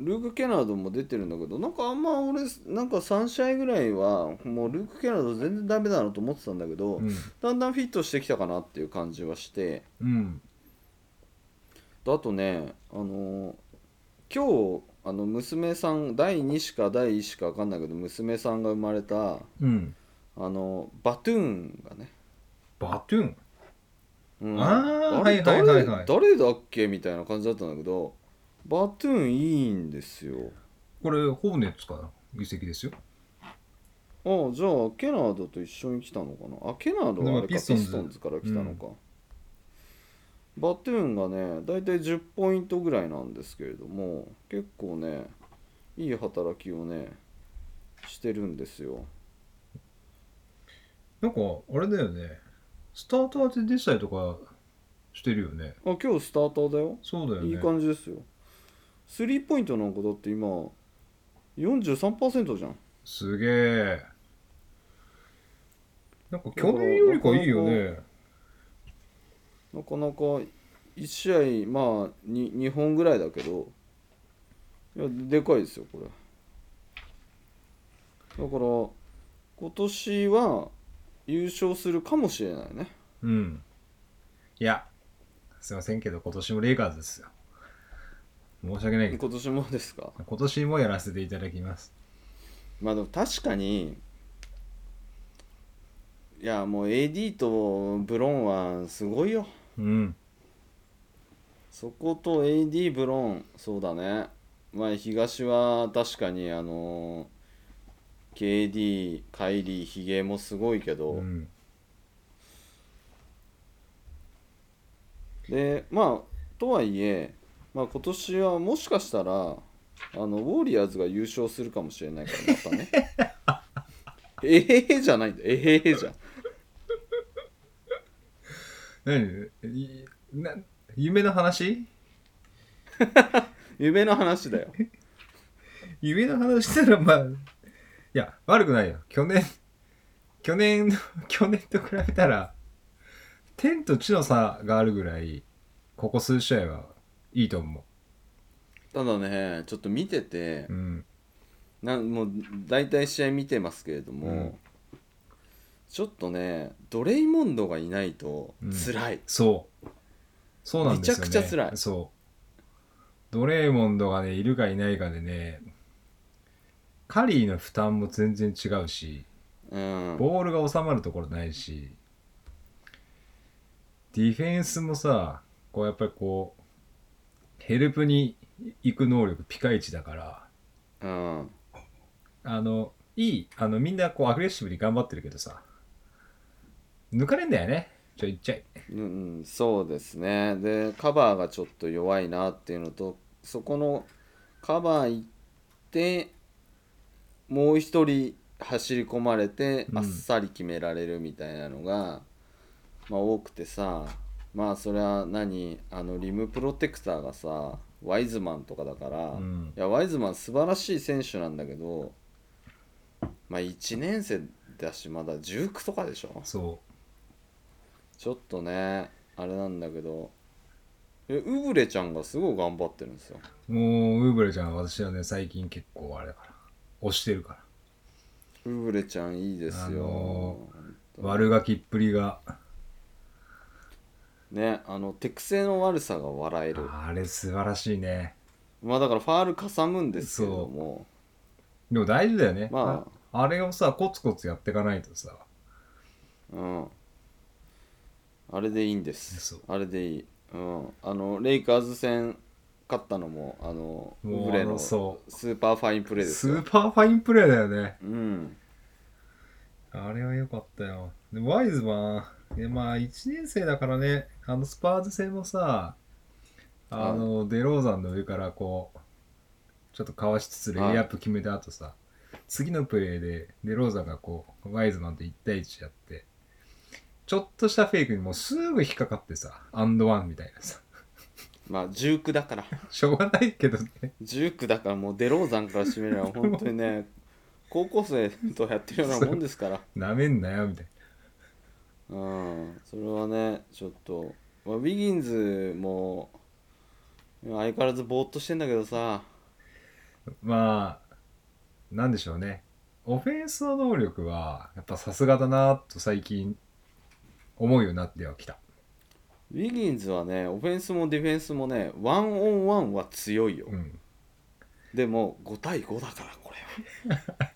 い？ルーク・ケナードも出てるんだけどなんかあんま俺なんか3試合ぐらいはもうルーク・ケナード全然ダメだなと思ってたんだけど、うん。だんだんフィットしてきたかなっていう感じはして。うんあとねあの今日あの娘さん第2子か第1子か分かんないけど娘さんが生まれたうん。あのバトゥーンがね、バトゥーン？うん。あーあれはいはいはいはい。誰誰だっけみたいな感じだったんだけどバトゥーンいいんですよ。これホーネッツかな？移籍ですよ。ああじゃあケナードと一緒に来たのかな？あケナードはあれかピピストンズ。ストンズから来たのか、バトゥーンがね大体10ポイントぐらいなんですけれども結構ねいい働きをねしてるんですよ。なんかあれだよね。スターターで出たりとかしてるよね。あ今日スターターだよ。そうだよね。いい感じですよ。スリーポイントなんかだって今43%じゃん。すげえ。なんか去年よりかいいよねなかなか1試合まあ 2, 2本ぐらいだけどいやでかいですよこれ。だから今年は優勝するかもしれないね。うん。いやすいませんけど今年もレイカーズですよ。申し訳ないけど。今年もですか？今年もやらせていただきます。まあでも確かにいやもう AD とブロンはすごいようん。そこと AD ブロンそうだね。まあ東は確かにあの KD カイリーヒゲもすごいけど、うん。でまあとはいえ、まあ、今年はもしかしたらあのウォリアーズが優勝するかもしれないからまたね。えへへじゃないんだ。えへへじゃん何？いな夢の話？夢の話だよ。夢の話したらまあいや悪くないよ。去年去年の 去年と比べたら天と地の差があるぐらいここ数試合はいいと思ただねちょっと見ててううん。なんもう大体試合見てますけれども、うんちょっとねドレイモンドがいないとうん。辛い、そう。そうなんですよね。めちゃくちゃ辛い。そう。ドレーモンドがねいるかいないかでねカリーの負担も全然違うしうん。ボールが収まるところないしディフェンスもさこうやっぱりこうヘルプに行く能力ピカイチだからうん。あのいいあのみんなこうアグレッシブに頑張ってるけどさ抜かれんだよね。ちょいっちゃい。うんうん、そうですね。でカバーがちょっと弱いなっていうのとそこのカバー行ってもう一人走り込まれてうん。あっさり決められるみたいなのが、まあ多くてさまあそれは何？あのリムプロテクターがさワイズマンとかだから、いうん。やワイズマン素晴らしい選手なんだけどまあ1年生だしまだ19とかでしょ？そちょっとねあれなんだけどえウブレちゃんがすごい頑張ってるんですよ。うもうウーブレちゃんは私はね最近結構あれだから押してるから。ウブレちゃんいいですよ、あの本当に。悪ガキっぷりが。ねあの手癖の悪さが笑える。あれ素晴らしいね。まあだからファールかさむんですけれども。でも大事だよね、まああれをさコツコツやっていかないとさ。うんあれでいいんです。あれでいい、うん、あのレイカーズ戦勝ったのもあのウもうあのスそーパーファインプレーですよ。スーパーファインプレーだよね。うん。あれは良かったよ。でワイズマン。でまあ1年生だからね。あのスパーズ戦もさあの、デローザンの上からこうちょっとかわしつつレイアップ決めた後さ、次のプレーでデローザンがこうワイズマンと1対1やってちょっとしたフェイクにもうすぐ引っかかってさアンドワンみたいなさ。まあ19だから。しょうがないけどね。19だからもうデローザンからしてみれば本当にね高校生とやってるようなもんですから。なめんなよみたいうん。それはねちょっと、まあ、ウィギンズも相変わらずぼーっとしてんだけどさ。なまあなんでしょうね。オフェンスの能力はやっぱさすがだなと最近思うようになってはきた。ウィギンズはねオフェンスもディフェンスもねワンオンワンは強いよ、うん。でも5対5だからこれは。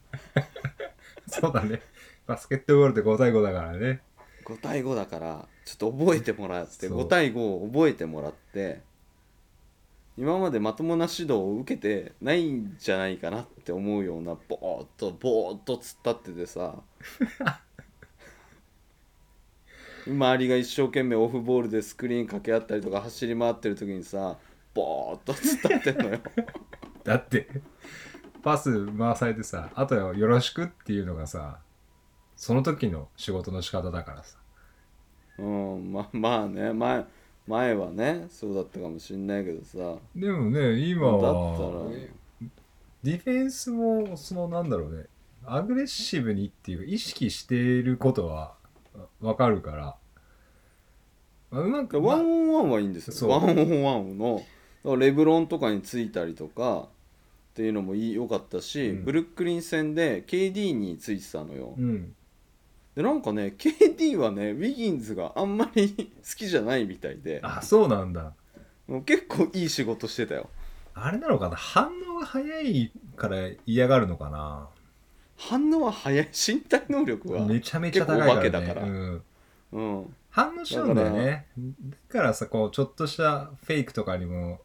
そうだね。バスケットボールって5対5だからね。5対5だからちょっと覚えてもらってそう。5対5を覚えてもらって今までまともな指導を受けてないんじゃないかなって思うようなボーっとボーっと突っ立っててさ 周りが一生懸命オフボールでスクリーン掛け合ったりとか走り回ってる時にさボーっと突っ立ってんのよ。だってパス回されてさあとはよろしくっていうのがさその時の仕事の仕方だからさ。うんままあね前前はねそうだったかもしんないけどさ。でもね今だったはらディフェンスもそのなんだろうねアグレッシブにっていうか意識していることはわかるから。まあうまくワンオンワンはいいんですそう。よワンオンワンの。だからレブロンとかについたりとかっていうのもいい良かったし、うん。ブルックリン戦で KD についてたのよ、うん。でなんかね KD はねウィギンズがあんまり 好きじゃないみたいで。あそうなんだ。もう結構いい仕事してたよ。あれなのかな？反応が早いから嫌がるのかな？反応は早い身体能力はめちゃめちゃ高いから、ね、結構お化けだから。うん、うん。反応しちゃうんだよね。だからさこうちょっとしたフェイクとかにも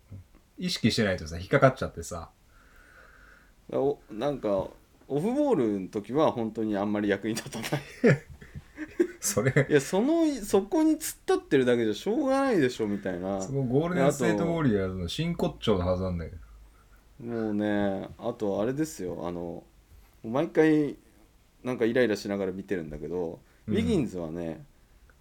意識してないとさ引っかかっちゃってさ。おなんかオフボールの時は本当にあんまり役に立たない。それ。いやそのそこに突っ立ってるだけじゃしょうがないでしょみたいな。そこゴールデンステートウォリアーズの真骨頂のはずなんだけど。もうねあとあれですよあの毎回なんかイライラしながら見てるんだけど、うん。ウィギンズはね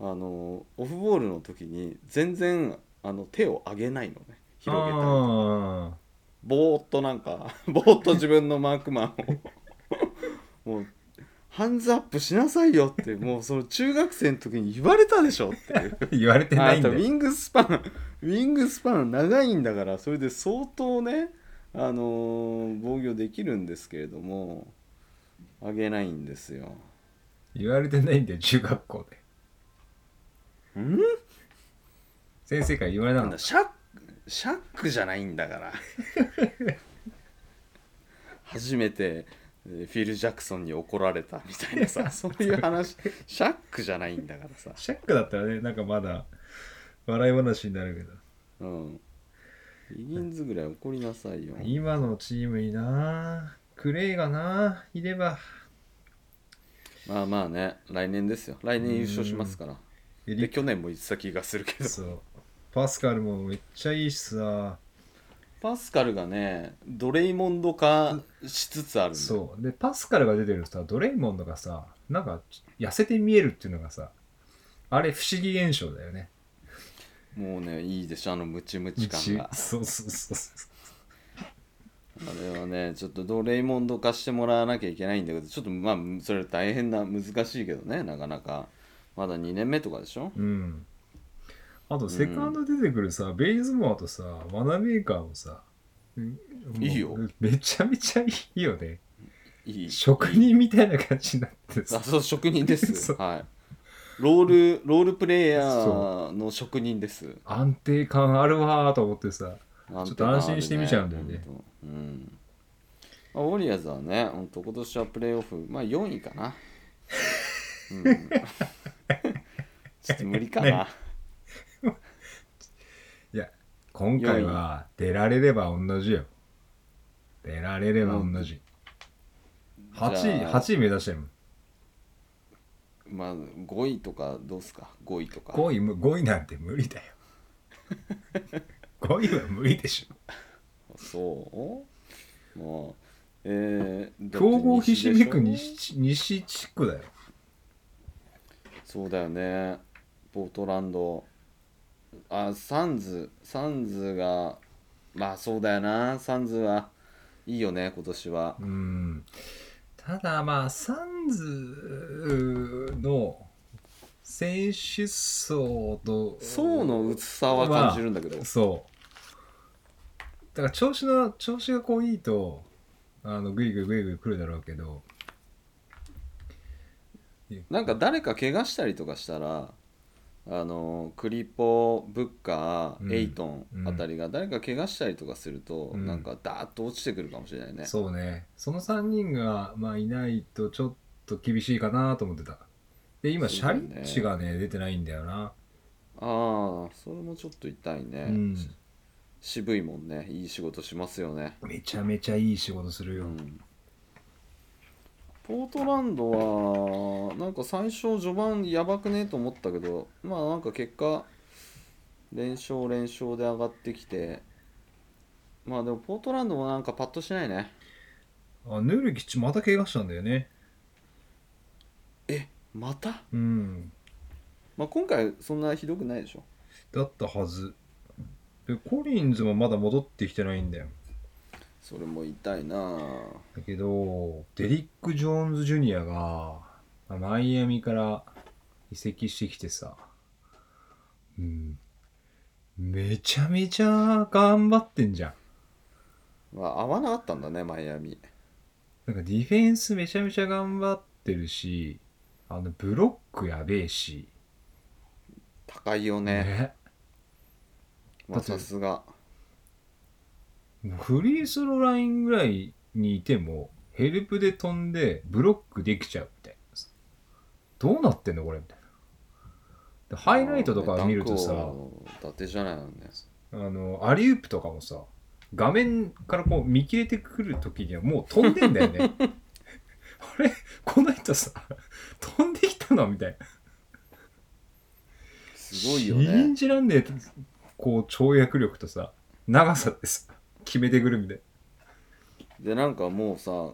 あのオフボールの時に全然あの手を上げないのね広げたりあぼーっとなんか ぼーっと自分のマークマンを。もうハンズアップしなさいよってもうその中学生の時に言われたでしょって 言われてないんだよ。あとウィングスパンウィングスパン長いんだからそれで相当ねあのー防御できるんですけれども上げないんですよ。言われてないんだよ中学校で。ん？先生から言われなかっなんだシャックシャックじゃないんだから。初めてえーフィル・ジャクソンに怒られたみたいなさ そういう話。シャックじゃないんだからさ。たシャックだったらねなんかまだ笑い話になるけど。うん。イギンズぐらい怒りなさいよ。今のチームになクレイがないれば。まあまあね来年ですよ。来年優勝しますから。エリで去年も言ってた気がするけど。そう。パスカルもめっちゃいいしさ。パスカルがねドレイモンド化しつつあるんだよ。そう。でパスカルが出てるさドレイモンドがさなんか痩せて見えるっていうのがさあれ不思議現象だよね。もうねいいでしょあのムチムチ感が。そうそうそうそあれはねちょっとドレイモンド化してもらわなきゃいけないんだけどちょっとまあそれ大変な難しいけどねなかなか。まだ2年目とかでしょ？ううん。あとセカンド出てくるさ、ベイズモアとさマナメーカーもさうんいいよ。めちゃめちゃいいよね。いい。職人みたいな感じになってあさそう職人です。はい。ロールロールプレイヤーの職人です。安定感あるわーと思ってさ。ちょちょっと安心して見ちゃうんだよね。うん。まあ、ウォリアーズはね本当今年はプレーオフまあ4位かな。うん。ちょっと無理かな、いや今回は出られれば同じよ。出られれば同じ、8位じゃあ。8位目指してるもん。まあ5位とかどうすか？5位とか。5位む5位なんて無理だよ5位は無理でしょ。そう？もうえー、だって強豪ひしめく西西西地区だよ。そうだよね。ポートランド。あサンズ。サンズがまあそうだよな。サンズはいいよね今年は。うん。ただまあサンズの選手層と層の薄さは感じるんだけど、そうだから調子の調子がこういいとあのグイグイグイグイ来るだろうけど。なんか誰か怪我したりとかしたらあのクリポブッカー、うんエイトンうん。あたりが誰か怪我したりとかすると、うん。なんかダーッと落ちてくるかもしれないね。そうね。その3人が、まあ、いないとちょっと厳しいかなと思ってた。で今、シャリッチがね出てないんだよな、ああそれもちょっと痛いね、うん、渋いもんね。いい仕事しますよね。めちゃめちゃいい仕事するよ、うん。ポートランドはなんか最初序盤やばくねと思ったけどまあなんか結果連勝連勝で上がってきてまあでもポートランドもなんかパッとしないね。あヌールキッチまた怪我したんだよね。えまた、うん。まあ、今回そんなひどくないでしょ。だったはずでコリンズもまだ戻ってきてないんだよ。それも痛いな。だけどデリック・ジョーンズ・ジュニアがまあマイアミから移籍してきてさ、うん、めちゃめちゃ頑張ってんじゃん。まあ合わなかったんだねマイアミ。なんかディフェンスめちゃめちゃ頑張ってるしあのブロックやべえし。高いよね。ねまあだってさすが。フリースローラインぐらいにいてもヘルプで飛んでブロックできちゃうみたいな。どうなってんのこれみたいな。でハイライトとか見るとさダンク王伊達じゃないのね。あのアリウープとかもさ画面からこう見切れてくる時にはもう飛んでんだよね。あれ？この人さ飛んできたの？みたいな。すごいよね。信じらんねえこう跳躍力とさ長さってさ決めてくるみたいでなんかもうさ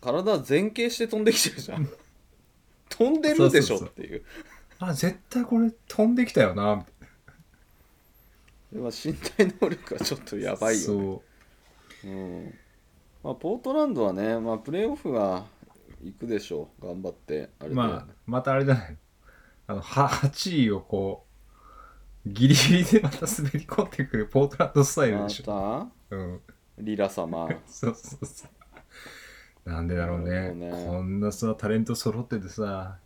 体前傾して飛んできてるじゃん。飛んでるでしょそう。そうそうっていう。あ絶対これ飛んできたよなみたいでも身体能力はちょっとやばいよ、ね。そう。ん。まあ、ポートランドはね、まあ、プレーオフが行くでしょう。頑張ってあれで、うまあまたあれじゃないあのは8位をこうギリギリでまた滑り込んでくるポートランドスタイルまでしょ、た？うん。リラ様。そうそうそう。なんでだろうね。なるほどね。こんなさタレント揃っててさ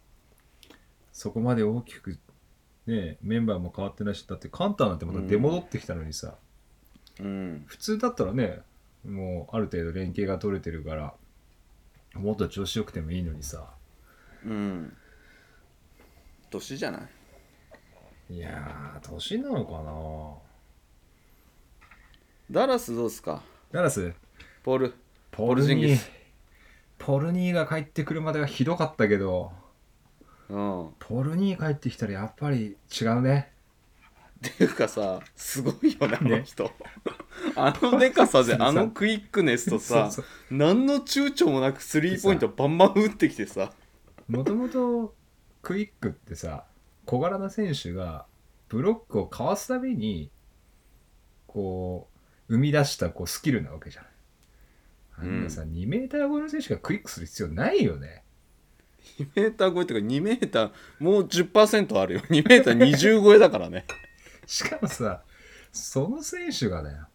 そこまで大きくねメンバーも変わってないしだってカンタなんてまた出戻ってきたのにさ、うん。普通だったらねもうある程度連携が取れてるからもっと調子よくてもいいのにさ。うん。年じゃない？いやー年なのかな。ダラスどうすか？ダラス？ポール。ポルルジンギス。ポルニーが帰ってくるまではひどかったけど。うん。っポルニー帰ってきたらやっぱり違うね。ていうかさすごいよねあのね人、あのでかさで あのクイックネスとさそうそう。何の躊躇もなくスリーポイントバンバン打ってきてさ。もともとクイックってさ小柄な選手がブロックをかわすためにこう生み出したこうスキルなわけじゃん。あんなさ、2メーター超えの選手がクイックする必要ないよね。2メーター超えっていうか2メーターもう10%あるよ。2メーター20超えだからね。しかもさその選手がだよ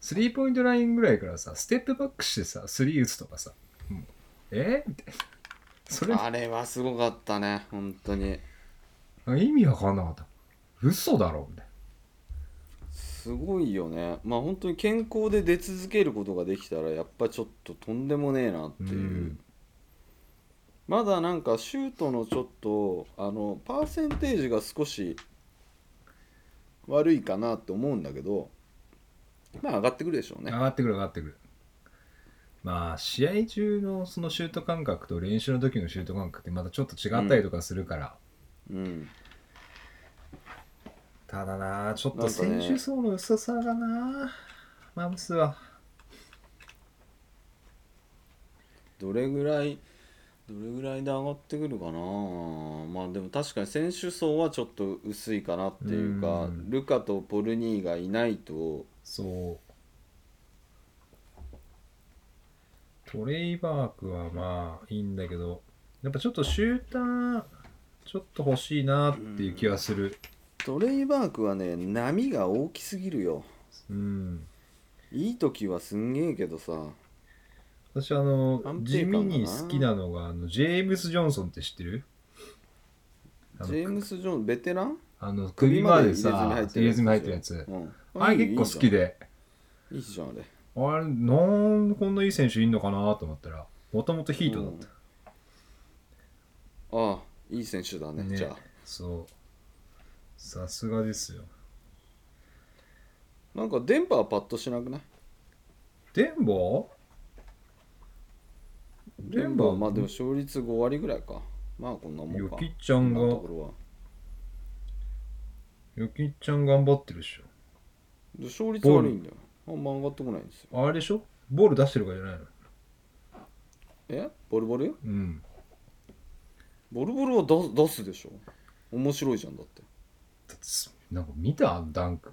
スリーポイントラインぐらいからさステップバックしてさスリー打つとかさ、うんえみたいな。それあれはすごかったね本当に意味わかんなかった。嘘だろみたいな。すごいよね。まあ本当に健康で出続けることができたらやっぱちょっととんでもねえなっていう、うん。まだなんかシュートのちょっとあのパーセンテージが少し悪いかなって思うんだけどまあ上がってくるでしょうね。上がってくる上がってくる。まあ試合中のそのシュート感覚と練習の時のシュート感覚ってまたちょっと違ったりとかするから、うん。ただなちょっと選手層の薄さがな。マムスは。どれぐらいどれぐらいで上がってくるかな。まあでも確かに選手層はちょっと薄いかなっていうかうん。ルカとポルニーがいないと。そう。トレイバークはまあいいんだけどやっぱちょっとシューターちょっと欲しいなっていう気はする。トレイバークはね波が大きすぎるよ。うん。いい時はすんげえけどさ。私あの安地定感だな。味に好きなのがあのジェームス・ジョンソンって知ってる？あのジェームス・ジョーンベテラン？あの首までさ入れ入れ墨墨入っててるやつ。うん、あれ結構好きで。いいじゃんいいじあれなんでこんないい選手いんのかなと思ったらもともとヒートだった、ああいい選手だねね。じゃあ。そう。さすがですよ。なんか電波はパッとしなくない？デンバー電波はまあでも勝率5割ぐらいか。まあこんなもんか。ヨキちゃん今のとがころは。ヨキちゃん頑張ってるでしで勝率悪いんだよ。あんま上がってこないんですよ。ょあれでしょ？ボール出してるからじゃないの？え？ボルボル？うんボルボルは出す出すでしょ？面白いじゃんだって。だってすなんか見た？あのダンク。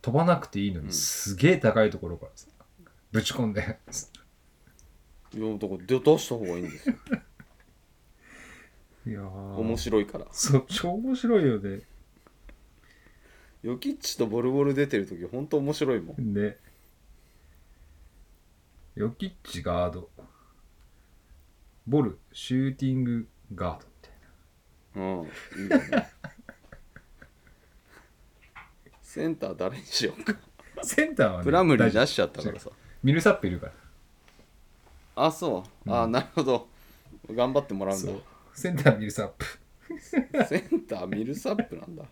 飛ばなくていいのうん。にすげえ高いところからさぶち込んで。いやだからで出した方がいいんですよ。いやー。面白いから。そう超面白いよね。ヨキッチとボルボル出てる時ほんと面白いもん。ね。ヨキッチガード。ボルシューティングガードみたいうん。いいよね。センター誰にしようか。な センターは、ね、プラムリー出しちゃったからさ。ミルサップいるから。あそう。あ、なるほど。頑張ってもらうんだ。センターミルサップ。センターミルサップなんだ。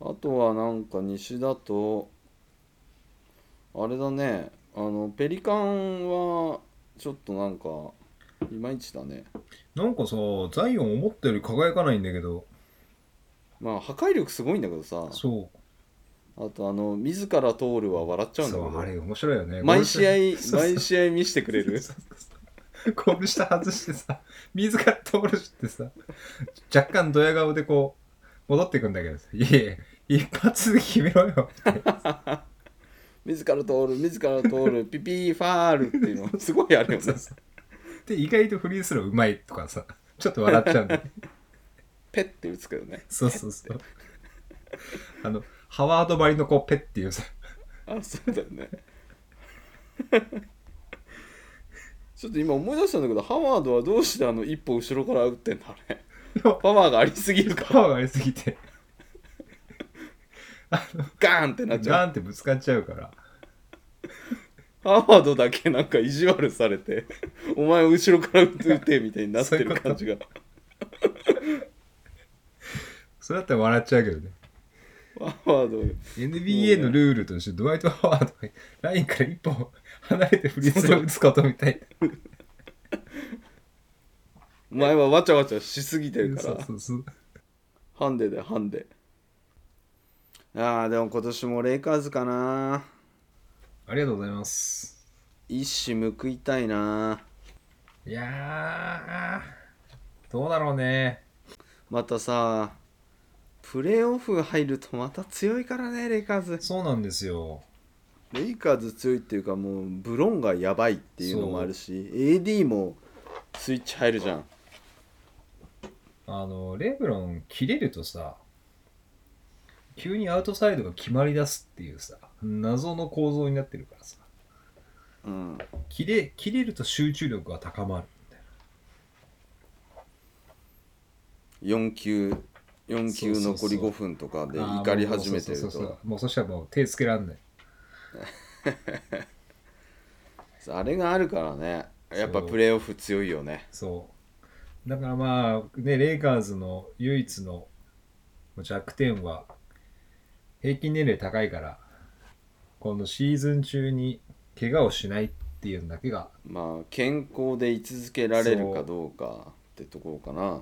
あとはなんか西だとあれだね。あのペリカンはちょっとなんかいまいちだね。なんかさザイオン思ったより輝かないんだけど。まあ破壊力すごいんだけどさ。そう。あとあの自ら通るは笑っちゃうんだけそうあれど面白いよね。毎試合 毎試合見してくれる？そうそうそうゴール下外してさ自ら通るしてさ若干ドヤ顔でこう戻ってくんだけどさ。いえ一発で決めろよ。自ら通る自ら通るピピーファールっていうのすごいあるよね。そうそうで意外とフリースローうまいとかさちょっと笑っちゃうんだよ。ねペッて打つけどね。そうそうそう。あのハワードばりのこうペッっていうさ。あそうだよね。ちょっと今思い出したんだけどハワードはどうしてあの一歩後ろから打ってんだあれパワーがありすぎるから。パワーがありすぎて。ガーンってなっちゃう。ガーンってぶつかっちゃうからハワードだけなんか意地悪されて お前後ろから打てみたいになってる感じが。それだったら笑っちゃうけどね。ハワード。NBA のルールとしてドワイト・ハワードがラインから一歩離れてフリースロー打つことみたい お前はわちゃわちゃしすぎてるかそうらそうそう。ハンデでハンデ。ああでも今年もレイカーズかなありがとうございます。一矢報いたいな。いやーどうだろうね。またさプレーオフ入るとまた強いからねレイカーズ。そうなんですよ。レイカーズ強いっていうかもうブロンがやばいっていうのもあるし AD もスイッチ入るじゃん。あのレブロン切れるとさ急にアウトサイドが決まり出すっていうさ謎の構造になってるからさ。うん。切れ切れると集中力が高まるみたい4球4球残り5分とかでな怒り始めてるあーもうそうそうそう。ともうそしたらもう手つけらんない。あれがあるからね。やっぱそう。プレーオフ強いよね。そう。だからまあねレイカーズの唯一の弱点は平均年齢高いからこのシーズン中に怪我をしないっていうのだけがまあ健康で居続けられるかどうかってところかな。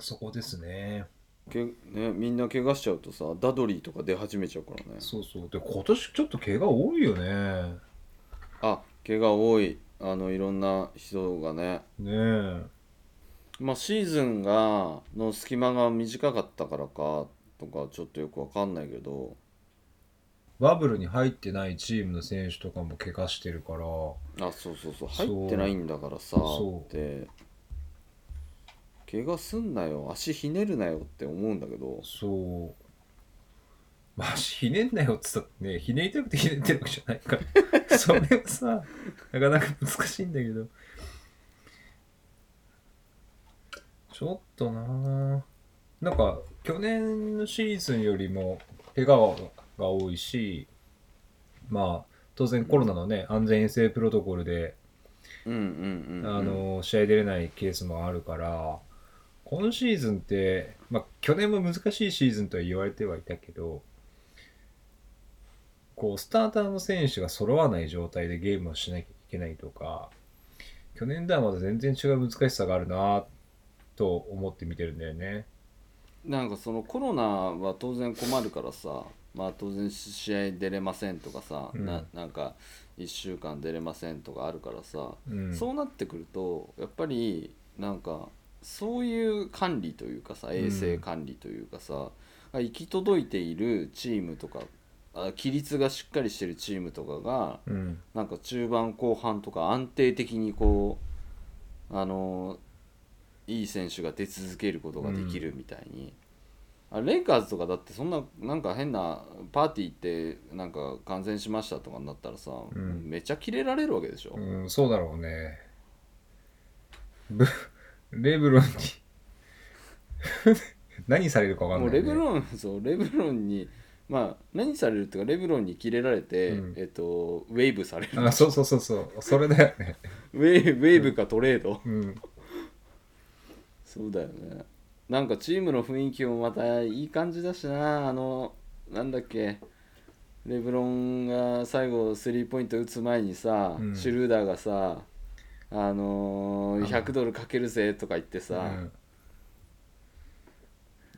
そこですね。け、ね、みんな怪我しちゃうとさダドリーとか出始めちゃうからね。そうそう。で今年ちょっと怪我多いよね。あ怪我多い。あのいろんな人がね。ねえ。まあシーズンがの隙間が短かったからかとかちょっとよくわかんないけどバブルに入ってないチームの選手とかも怪我してるから。あそうそうそう。そう。入ってないんだからさって。怪我すんなよ。足ひねるなよって思うんだけど。そう。まあひねんなよって言ったってねひねりたくてひねってるわけじゃないから。それはさなかなか難しいんだけど。ちょっとなぁ。なんか去年のシーズンよりも怪我が多いしまあ当然コロナのね安全衛生プロトコルでうんうんうん、うん、あの試合出れないケースもあるから今シーズンって、まあ、去年も難しいシーズンとは言われてはいたけどこうスターターの選手が揃わない状態でゲームをしなきゃいけないとか去年とはまた全然違う難しさがあるなと思って見てるんだよね。なんかそのコロナは当然困るからさまあ当然試合出れませんとかさ、うん。ななんか1週間出れませんとかあるからさ、うん、そうなってくるとやっぱりなんかそういう管理というかさ衛生管理というかさ、が行き届いているチームとかあ規律がしっかりしてるチームとかがうん。なんか中盤後半とか安定的にこうあのいい選手が出続けることができるみたいに、あレイカーズとかだってそんななんか変なパーティー行ってなんか感染しましたとかになったらさ、ん。めっちゃキレられるわけでしょ、うん、そうだろうね。ブレブロンに 何されるか分かんない、ね。もうレブロンそうレブロンにまあ何されるっていうかレブロンにキレられて、うん。えっとウェーブされる。あそうそうそうそう。それだよね。ウェーウェーブかトレード、うん。そうだよねなんかチームの雰囲気もまたいい感じだしな。あのなんだっけ。レブロンが最後スリーポイント打つ前にさ、うん。シュルーダーがさあのーあ100ドルかけるぜとか言ってさ、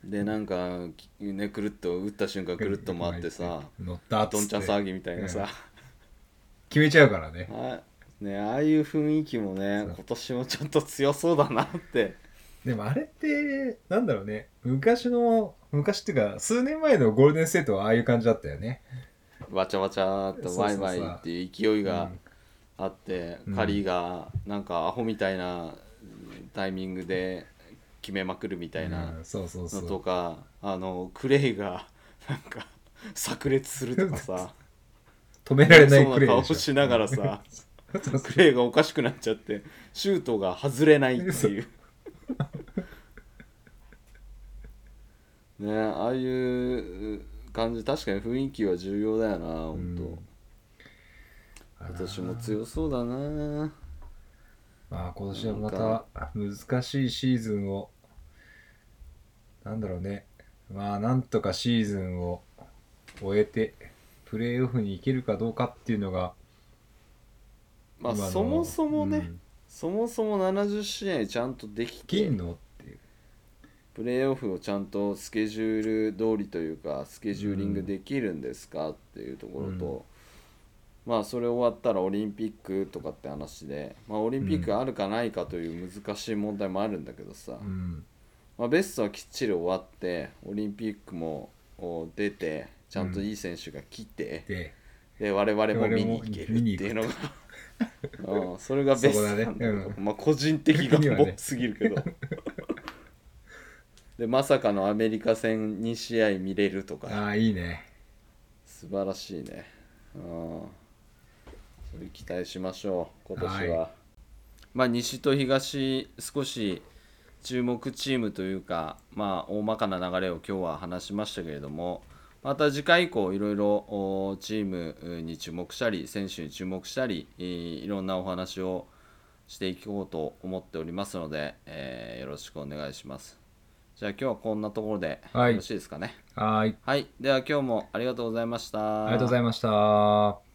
うん。でなんかきねくるっと打った瞬間くるっと回ってさ乗ったっつどんちゃん騒ぎみたいなうん。さ、決めちゃうからね。あね、ああいう雰囲気もねそう。今年もちょっと強そうだなってでもあれってなんだろうね。昔の昔っていうか数年前のゴールデンステートはああいう感じだったよね。わちゃわちゃっとワイワイっていう勢いがうんあって、うん。カリーがなんかアホみたいなタイミングで決めまくるみたいなうんそうそうそのうとか、あのクレイがなんか炸裂するとかさ。止められないそうなプレーでしょ。顔しながらさ クレイがおかしくなっちゃってシュートが外れないっていうねああいう感じ確かに雰囲気は重要だよな本当、うん。今年も強そうだな。まあ今年はまた難しいシーズンをなんだろうね。まあなんとかシーズンを終えてプレーオフに行けるかどうかっていうのがまあそもそもね、うん。そもそも70試合ちゃんとできて。金の？っプレーオフをちゃんとスケジュール通りというかスケジューリングできるんですかっていうところと、まあそれ終わったらオリンピックとかって話で、まあ、オリンピックあるかないかという難しい問題もあるんだけどさ、うん。まあ、ベストはきっちり終わってオリンピックもお出てちゃんといい選手が来て、でで我々も見に行けるっていうのが、うん、それがベストなんだけど、ね。まあ個人的願望すぎるけど、でまさかのアメリカ戦2試合見れるとか。ああいいね。素晴らしいね、うん、それ期待しましょう今年は、はまあ西と東少し注目チームというかまあ大まかな流れを今日は話しましたけれどもまた次回以降いろいろおチームに注目したり選手に注目したりいいろんなお話をしていこうと思っておりますので、えーよろしくお願いしますじゃあ今日はこんなところではい。よろしいですかね。はーい。はい。では今日もありがとうございました。ありがとうございました